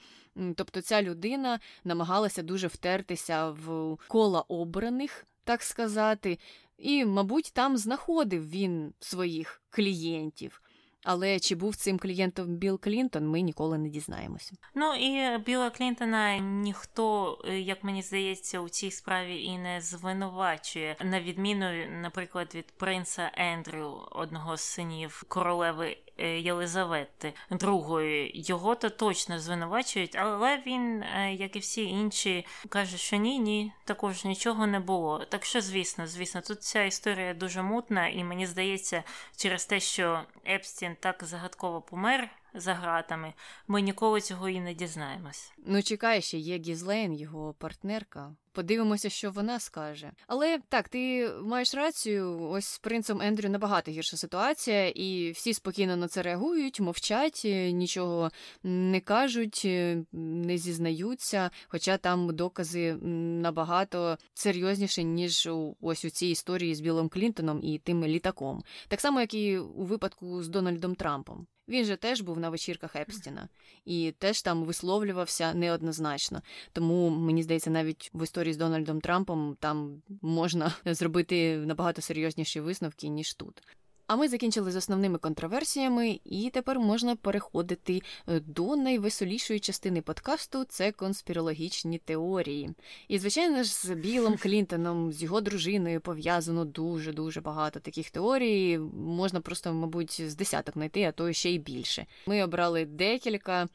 Тобто ця людина намагалася дуже втертися в кола обраних, так сказати, і, мабуть, там знаходив він своїх клієнтів. Але чи був цим клієнтом Білл Клінтон, ми ніколи не дізнаємося. Ну і Біла Клінтона ніхто, е, як мені здається, у цій справі і не звинувачує, на відміну, наприклад, від принца Ендрю, одного з синів королеви Єлизавети другої. Його то точно звинувачують, але він, е, як і всі інші, каже, що ні, ні, також нічого не було. Так що, звісно, звісно, тут ця історія дуже мутна, і мені здається, через те, що Епстін так загадково помер за гратами, ми ніколи цього і не дізнаємось. Ну, чекай, ще є Гізлейн, його партнерка. Подивимося, що вона скаже. Але так, ти маєш рацію. Ось з принцем Ендрю набагато гірша ситуація, і всі спокійно на це реагують, мовчать, е, нічого не кажуть, е, не зізнаються. Хоча там докази набагато серйозніші, ніж ось у цій історії з Білом Клінтоном і тим літаком. Так само, як і у випадку з Дональдом Трампом. Він же теж був на вечірках Епстіна і теж там висловлювався неоднозначно. Тому мені здається, навіть в історії з Дональдом Трампом там можна <laughs> зробити набагато серйозніші висновки ніж тут. А ми закінчили з основними контроверсіями, і тепер можна переходити е, до найвеселішої частини подкасту це конспірологічні теорії. І, звичайно ж, з Білом Клінтоном, з його дружиною пов'язано дуже дуже багато таких теорій. Можна просто, мабуть, з десяток знайти, а то ще й більше. Ми обрали декілька.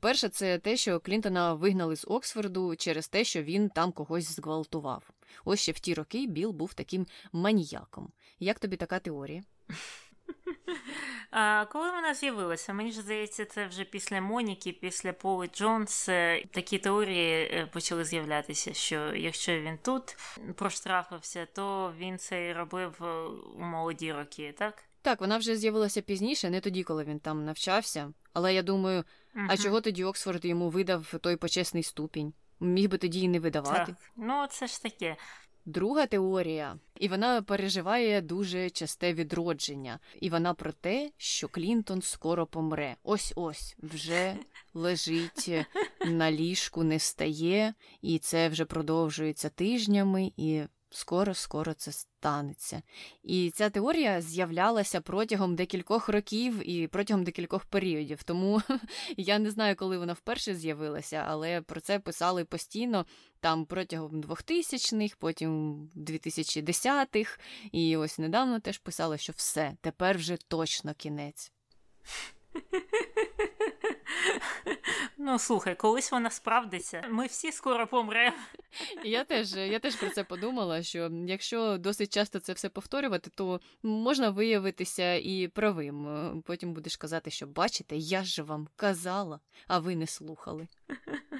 Перше, це те, що Клінтона вигнали з Оксфорду через те, що він там когось зґвалтував. Ось ще в ті роки Біл був таким маніяком. Як тобі така теорія? А Коли вона з'явилася, мені ж здається, це вже після Моніки, після Поли Джонс такі теорії е, почали з'являтися, що якщо він тут проштрафився, то він це і робив е, у молоді роки, так? Так, вона вже з'явилася пізніше, не тоді, коли він там навчався. Але я думаю, угу. а чого тоді Оксфорд йому видав той почесний ступінь? Міг би тоді і не видавати. Так. Ну, це ж таке. Друга теорія, і вона переживає дуже часте відродження, і вона про те, що Клінтон скоро помре. Ось ось вже <laughs> лежить на ліжку, не стає, і це вже продовжується тижнями. і Скоро-скоро це станеться. І ця теорія з'являлася протягом декількох років і протягом декількох періодів. Тому <laughs> я не знаю, коли вона вперше з'явилася, але про це писали постійно там протягом 2000-х, потім 2010-х. І ось недавно теж писали, що все, тепер вже точно кінець. <laughs> Ну, слухай, колись вона справдиться. Ми всі скоро помремо. Я теж я теж про це подумала: що якщо досить часто це все повторювати, то можна виявитися і правим. Потім будеш казати, що бачите, я ж вам казала, а ви не слухали.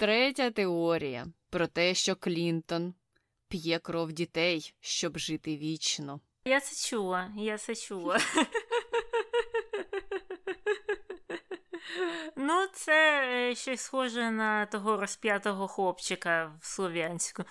Третя теорія про те, що Клінтон п'є кров дітей, щоб жити вічно. Я це чула, я це чула. Ну, це е, щось схоже на того розп'ятого хлопчика в Слов'янську.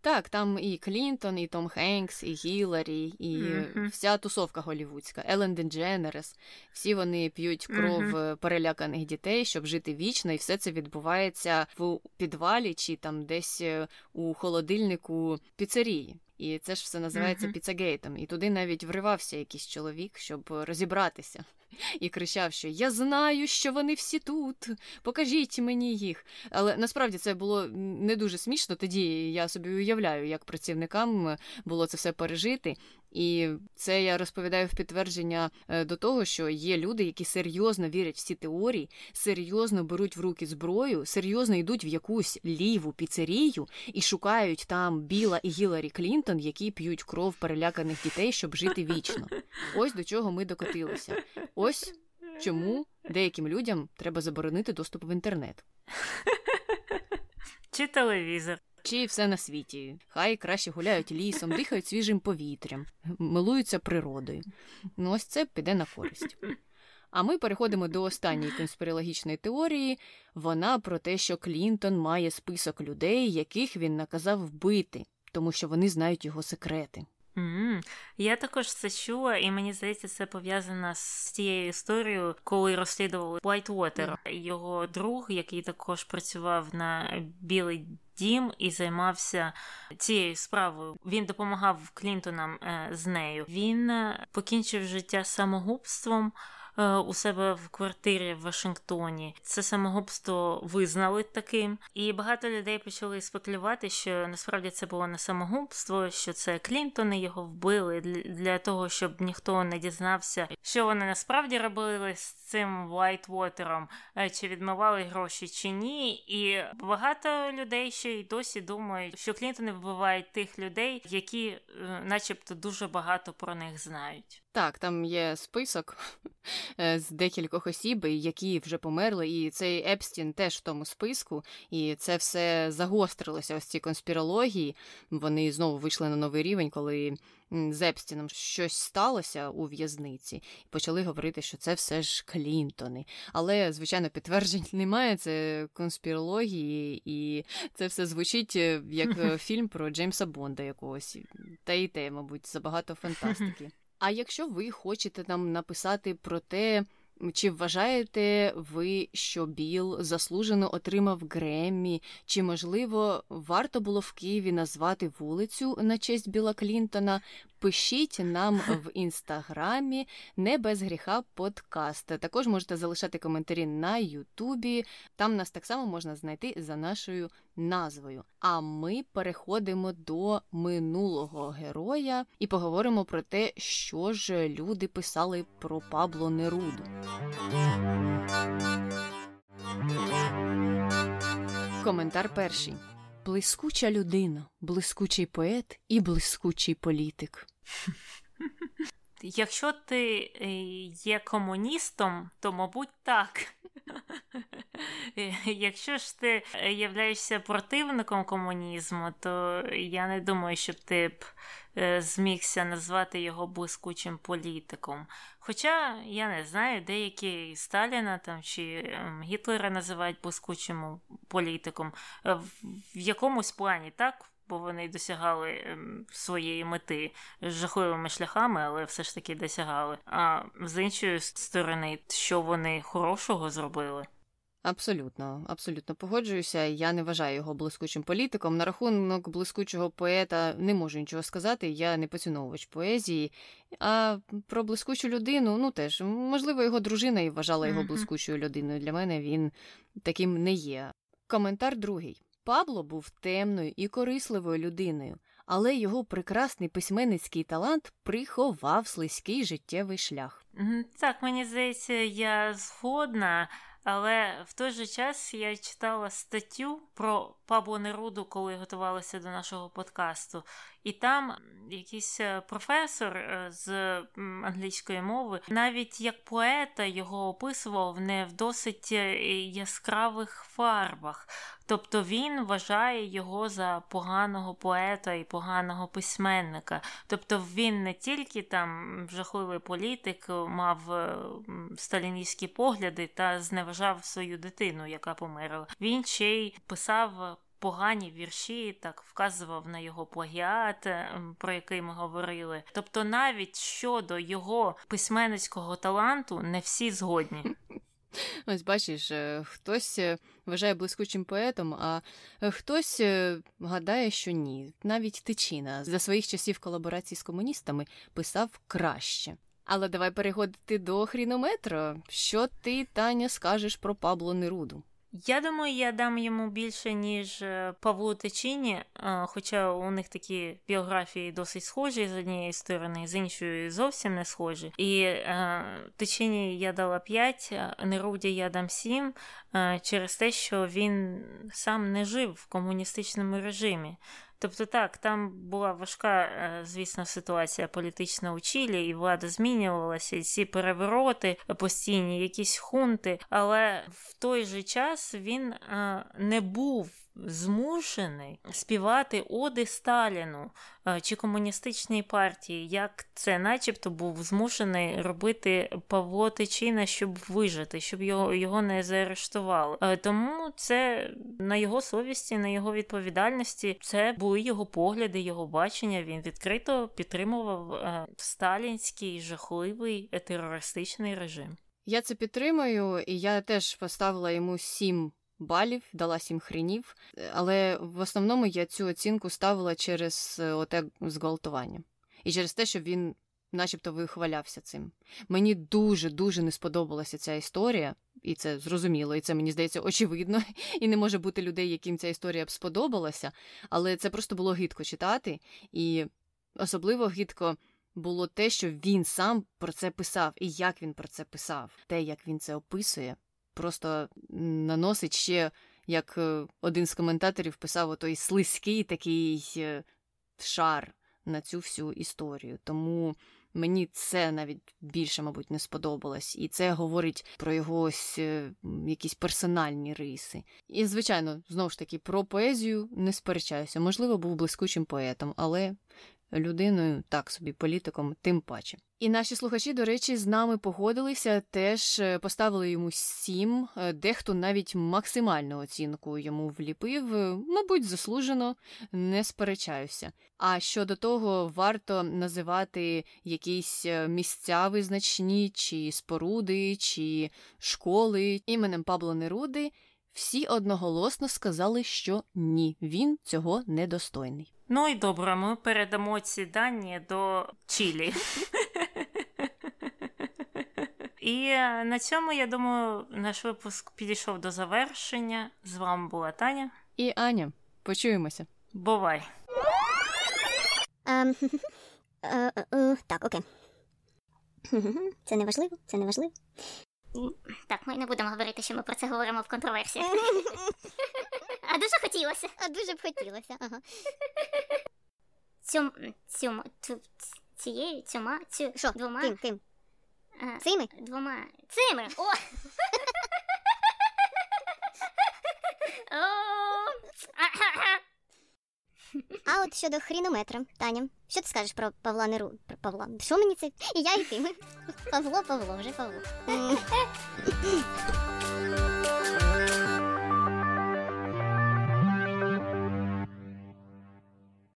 Так, там і Клінтон, і Том Хенкс, і Гіларі, і mm-hmm. вся тусовка голівудська, Елен Дендженерес. Всі вони п'ють кров mm-hmm. переляканих дітей, щоб жити вічно, і все це відбувається в підвалі чи там десь е, у холодильнику піцерії. І це ж все називається mm-hmm. піцагейтом. І туди навіть вривався якийсь чоловік, щоб розібратися <laughs> і кричав, що Я знаю, що вони всі тут, покажіть мені їх. Але насправді це було не дуже смішно. Тоді я собі уявляю, як працівникам було це все пережити. І це я розповідаю в підтвердження е, до того, що є люди, які серйозно вірять в ці теорії, серйозно беруть в руки зброю, серйозно йдуть в якусь ліву піцерію і шукають там Біла і Гіларі Клінтон, які п'ють кров переляканих дітей, щоб жити вічно. Ось до чого ми докотилися. Ось чому деяким людям треба заборонити доступ в інтернет. Чи телевізор. Чи все на світі. Хай краще гуляють лісом, дихають свіжим повітрям, милуються природою. Ну, ось це піде на користь. А ми переходимо до останньої конспірологічної теорії. Вона про те, що Клінтон має список людей, яких він наказав вбити, тому що вони знають його секрети. Mm. Я також це чула, і мені здається, це пов'язано з тією історією, коли розслідували Уайтвотер. Mm. Його друг, який також працював на білий дім і займався цією справою. Він допомагав Клінтонам е, з нею. Він е, покінчив життя самогубством. Е, у себе в квартирі в Вашингтоні. Це самогубство визнали таким, і багато людей почали спекулювати, що насправді це було не самогубство, що це Клінтони його вбили для того, щоб ніхто не дізнався, що вони насправді робили з цим Вайтвотером, е, чи відмивали гроші чи ні. І багато людей ще й досі думають, що Клінтони вбивають тих людей, які, е, начебто, дуже багато про них знають. Так, там є список <laughs> е, з декількох осіб, які вже померли, і цей Епстін теж в тому списку, і це все загострилося. Ось ці конспірології. Вони знову вийшли на новий рівень, коли з Епстіном щось сталося у в'язниці, і почали говорити, що це все ж Клінтони. Але, звичайно, підтверджень <laughs> немає. Це конспірології, і це все звучить е, як е, <laughs> фільм про Джеймса Бонда якогось. Та й те, мабуть, забагато фантастики. А якщо ви хочете нам написати про те, чи вважаєте ви, що Біл заслужено отримав Греммі? Чи, можливо, варто було в Києві назвати вулицю на честь Біла Клінтона? Пишіть нам в інстаграмі не без гріха подкаст. Також можете залишати коментарі на Ютубі. Там нас так само можна знайти за нашою назвою. А ми переходимо до минулого героя і поговоримо про те, що ж люди писали про Пабло Неруду. Коментар перший. Блискуча людина, блискучий поет і блискучий політик. <laughs> Якщо ти е, є комуністом, то, мабуть, так. <laughs> Якщо ж ти являєшся противником комунізму, то я не думаю, щоб ти б змігся назвати його блискучим політиком. Хоча я не знаю, деякі Сталіна там чи ем, Гітлера називають блискучим політиком. Е, в якомусь плані так бо вони досягали ем, своєї мети жахливими шляхами, але все ж таки досягали. А з іншої сторони, що вони хорошого зробили. Абсолютно, абсолютно погоджуюся. Я не вважаю його блискучим політиком. На рахунок блискучого поета не можу нічого сказати. Я не поціновувач поезії. А про блискучу людину, ну теж можливо, його дружина і вважала його блискучою людиною. Для мене він таким не є. Коментар другий. Пабло був темною і корисливою людиною, але його прекрасний письменницький талант приховав слизький життєвий шлях. Так, мені здається, я згодна. Але в той же час я читала статтю про Пабло Неруду, коли готувалася до нашого подкасту, і там якийсь е, професор е, з англійської мови, навіть як поета його описував не в досить е, яскравих фарбах. Тобто він вважає його за поганого поета і поганого письменника. Тобто він не тільки там жахливий політик, мав сталіністські погляди та зневажав свою дитину, яка померла. Він ще й писав погані вірші, так вказував на його плагіат, ем, про який ми говорили. Тобто, навіть щодо його письменницького таланту не всі згодні. <laughs> Ось бачиш, е, хтось е, вважає блискучим поетом, а хтось гадає, що ні. Навіть Тичина за своїх часів колаборації з комуністами писав краще. Але давай переходити до хрінометра. Що ти, Таня, скажеш про Пабло Неруду? Я думаю, я дам йому більше, ніж е, Павлу Течіні, хоча у них такі біографії досить схожі з однієї сторони, з іншої зовсім не схожі. І е, Течіні я дала 5, Неруді я дам 7, е, через те, що він сам не жив в комуністичному режимі. Тобто, так, там була важка, е, звісно, ситуація політична у Чилі, і влада змінювалася, і ці перевороти постійні, якісь хунти, але в той же час він е, не був змушений співати оди Сталіну е, чи комуністичній партії, як це, начебто, був змушений робити Павло Тичина, щоб вижити, щоб його його не заарештували. Е, тому це на його совісті, на його відповідальності, це були його погляди, його бачення. Він відкрито підтримував е, сталінський жахливий терористичний режим. Я це підтримую, і я теж поставила йому сім балів, дала сім хренів, але в основному я цю оцінку ставила через е, оте зґвалтування. І через те, що він начебто вихвалявся цим. Мені дуже-дуже не сподобалася ця історія, і це зрозуміло, і це мені здається очевидно, <laughs> і не може бути людей, яким ця історія б сподобалася, але це просто було гидко читати, і особливо гидко. Було те, що він сам про це писав, і як він про це писав, те, як він це описує, просто наносить ще, як е, один з коментаторів писав, отой слизький такий е, шар на цю всю історію. Тому мені це навіть більше, мабуть, не сподобалось. І це говорить про його ось е, якісь персональні риси. І, звичайно, знову ж таки, про поезію не сперечаюся. Можливо, був блискучим поетом, але людиною, так собі, політиком, тим паче. І наші слухачі, до речі, з нами погодилися, теж е, поставили йому сім, е, дехто навіть максимальну оцінку йому вліпив, е, мабуть, заслужено, не сперечаюся. А щодо того, варто називати якісь місця визначні, чи споруди, чи школи іменем Пабло Неруди. Всі одноголосно сказали, що ні, він цього недостойний. Ну і добре, ми передамо ці дані до Чилі. І на цьому, я думаю, наш випуск підійшов до завершення. З вами була Таня і Аня. Почуємося. Бувай. Ем, <laughs> е, е, так, окей. <laughs> Це не важливо, це не важливо. Так, ми не будемо говорити, що ми про це говоримо в контроверсіях. <laughs> А дуже хотілося. А дуже б хотілося. ага. Цьом, цьом, цю, цією, цьома, цю, Що? двома. Ким, ким? а, Цими? Двома. Цими. О! <laughs> О! А от щодо хрінометра, Таня, що ти скажеш про Павла Неру? Про Павла? Що мені це? І я, і ти. Павло, Павло, вже Павло.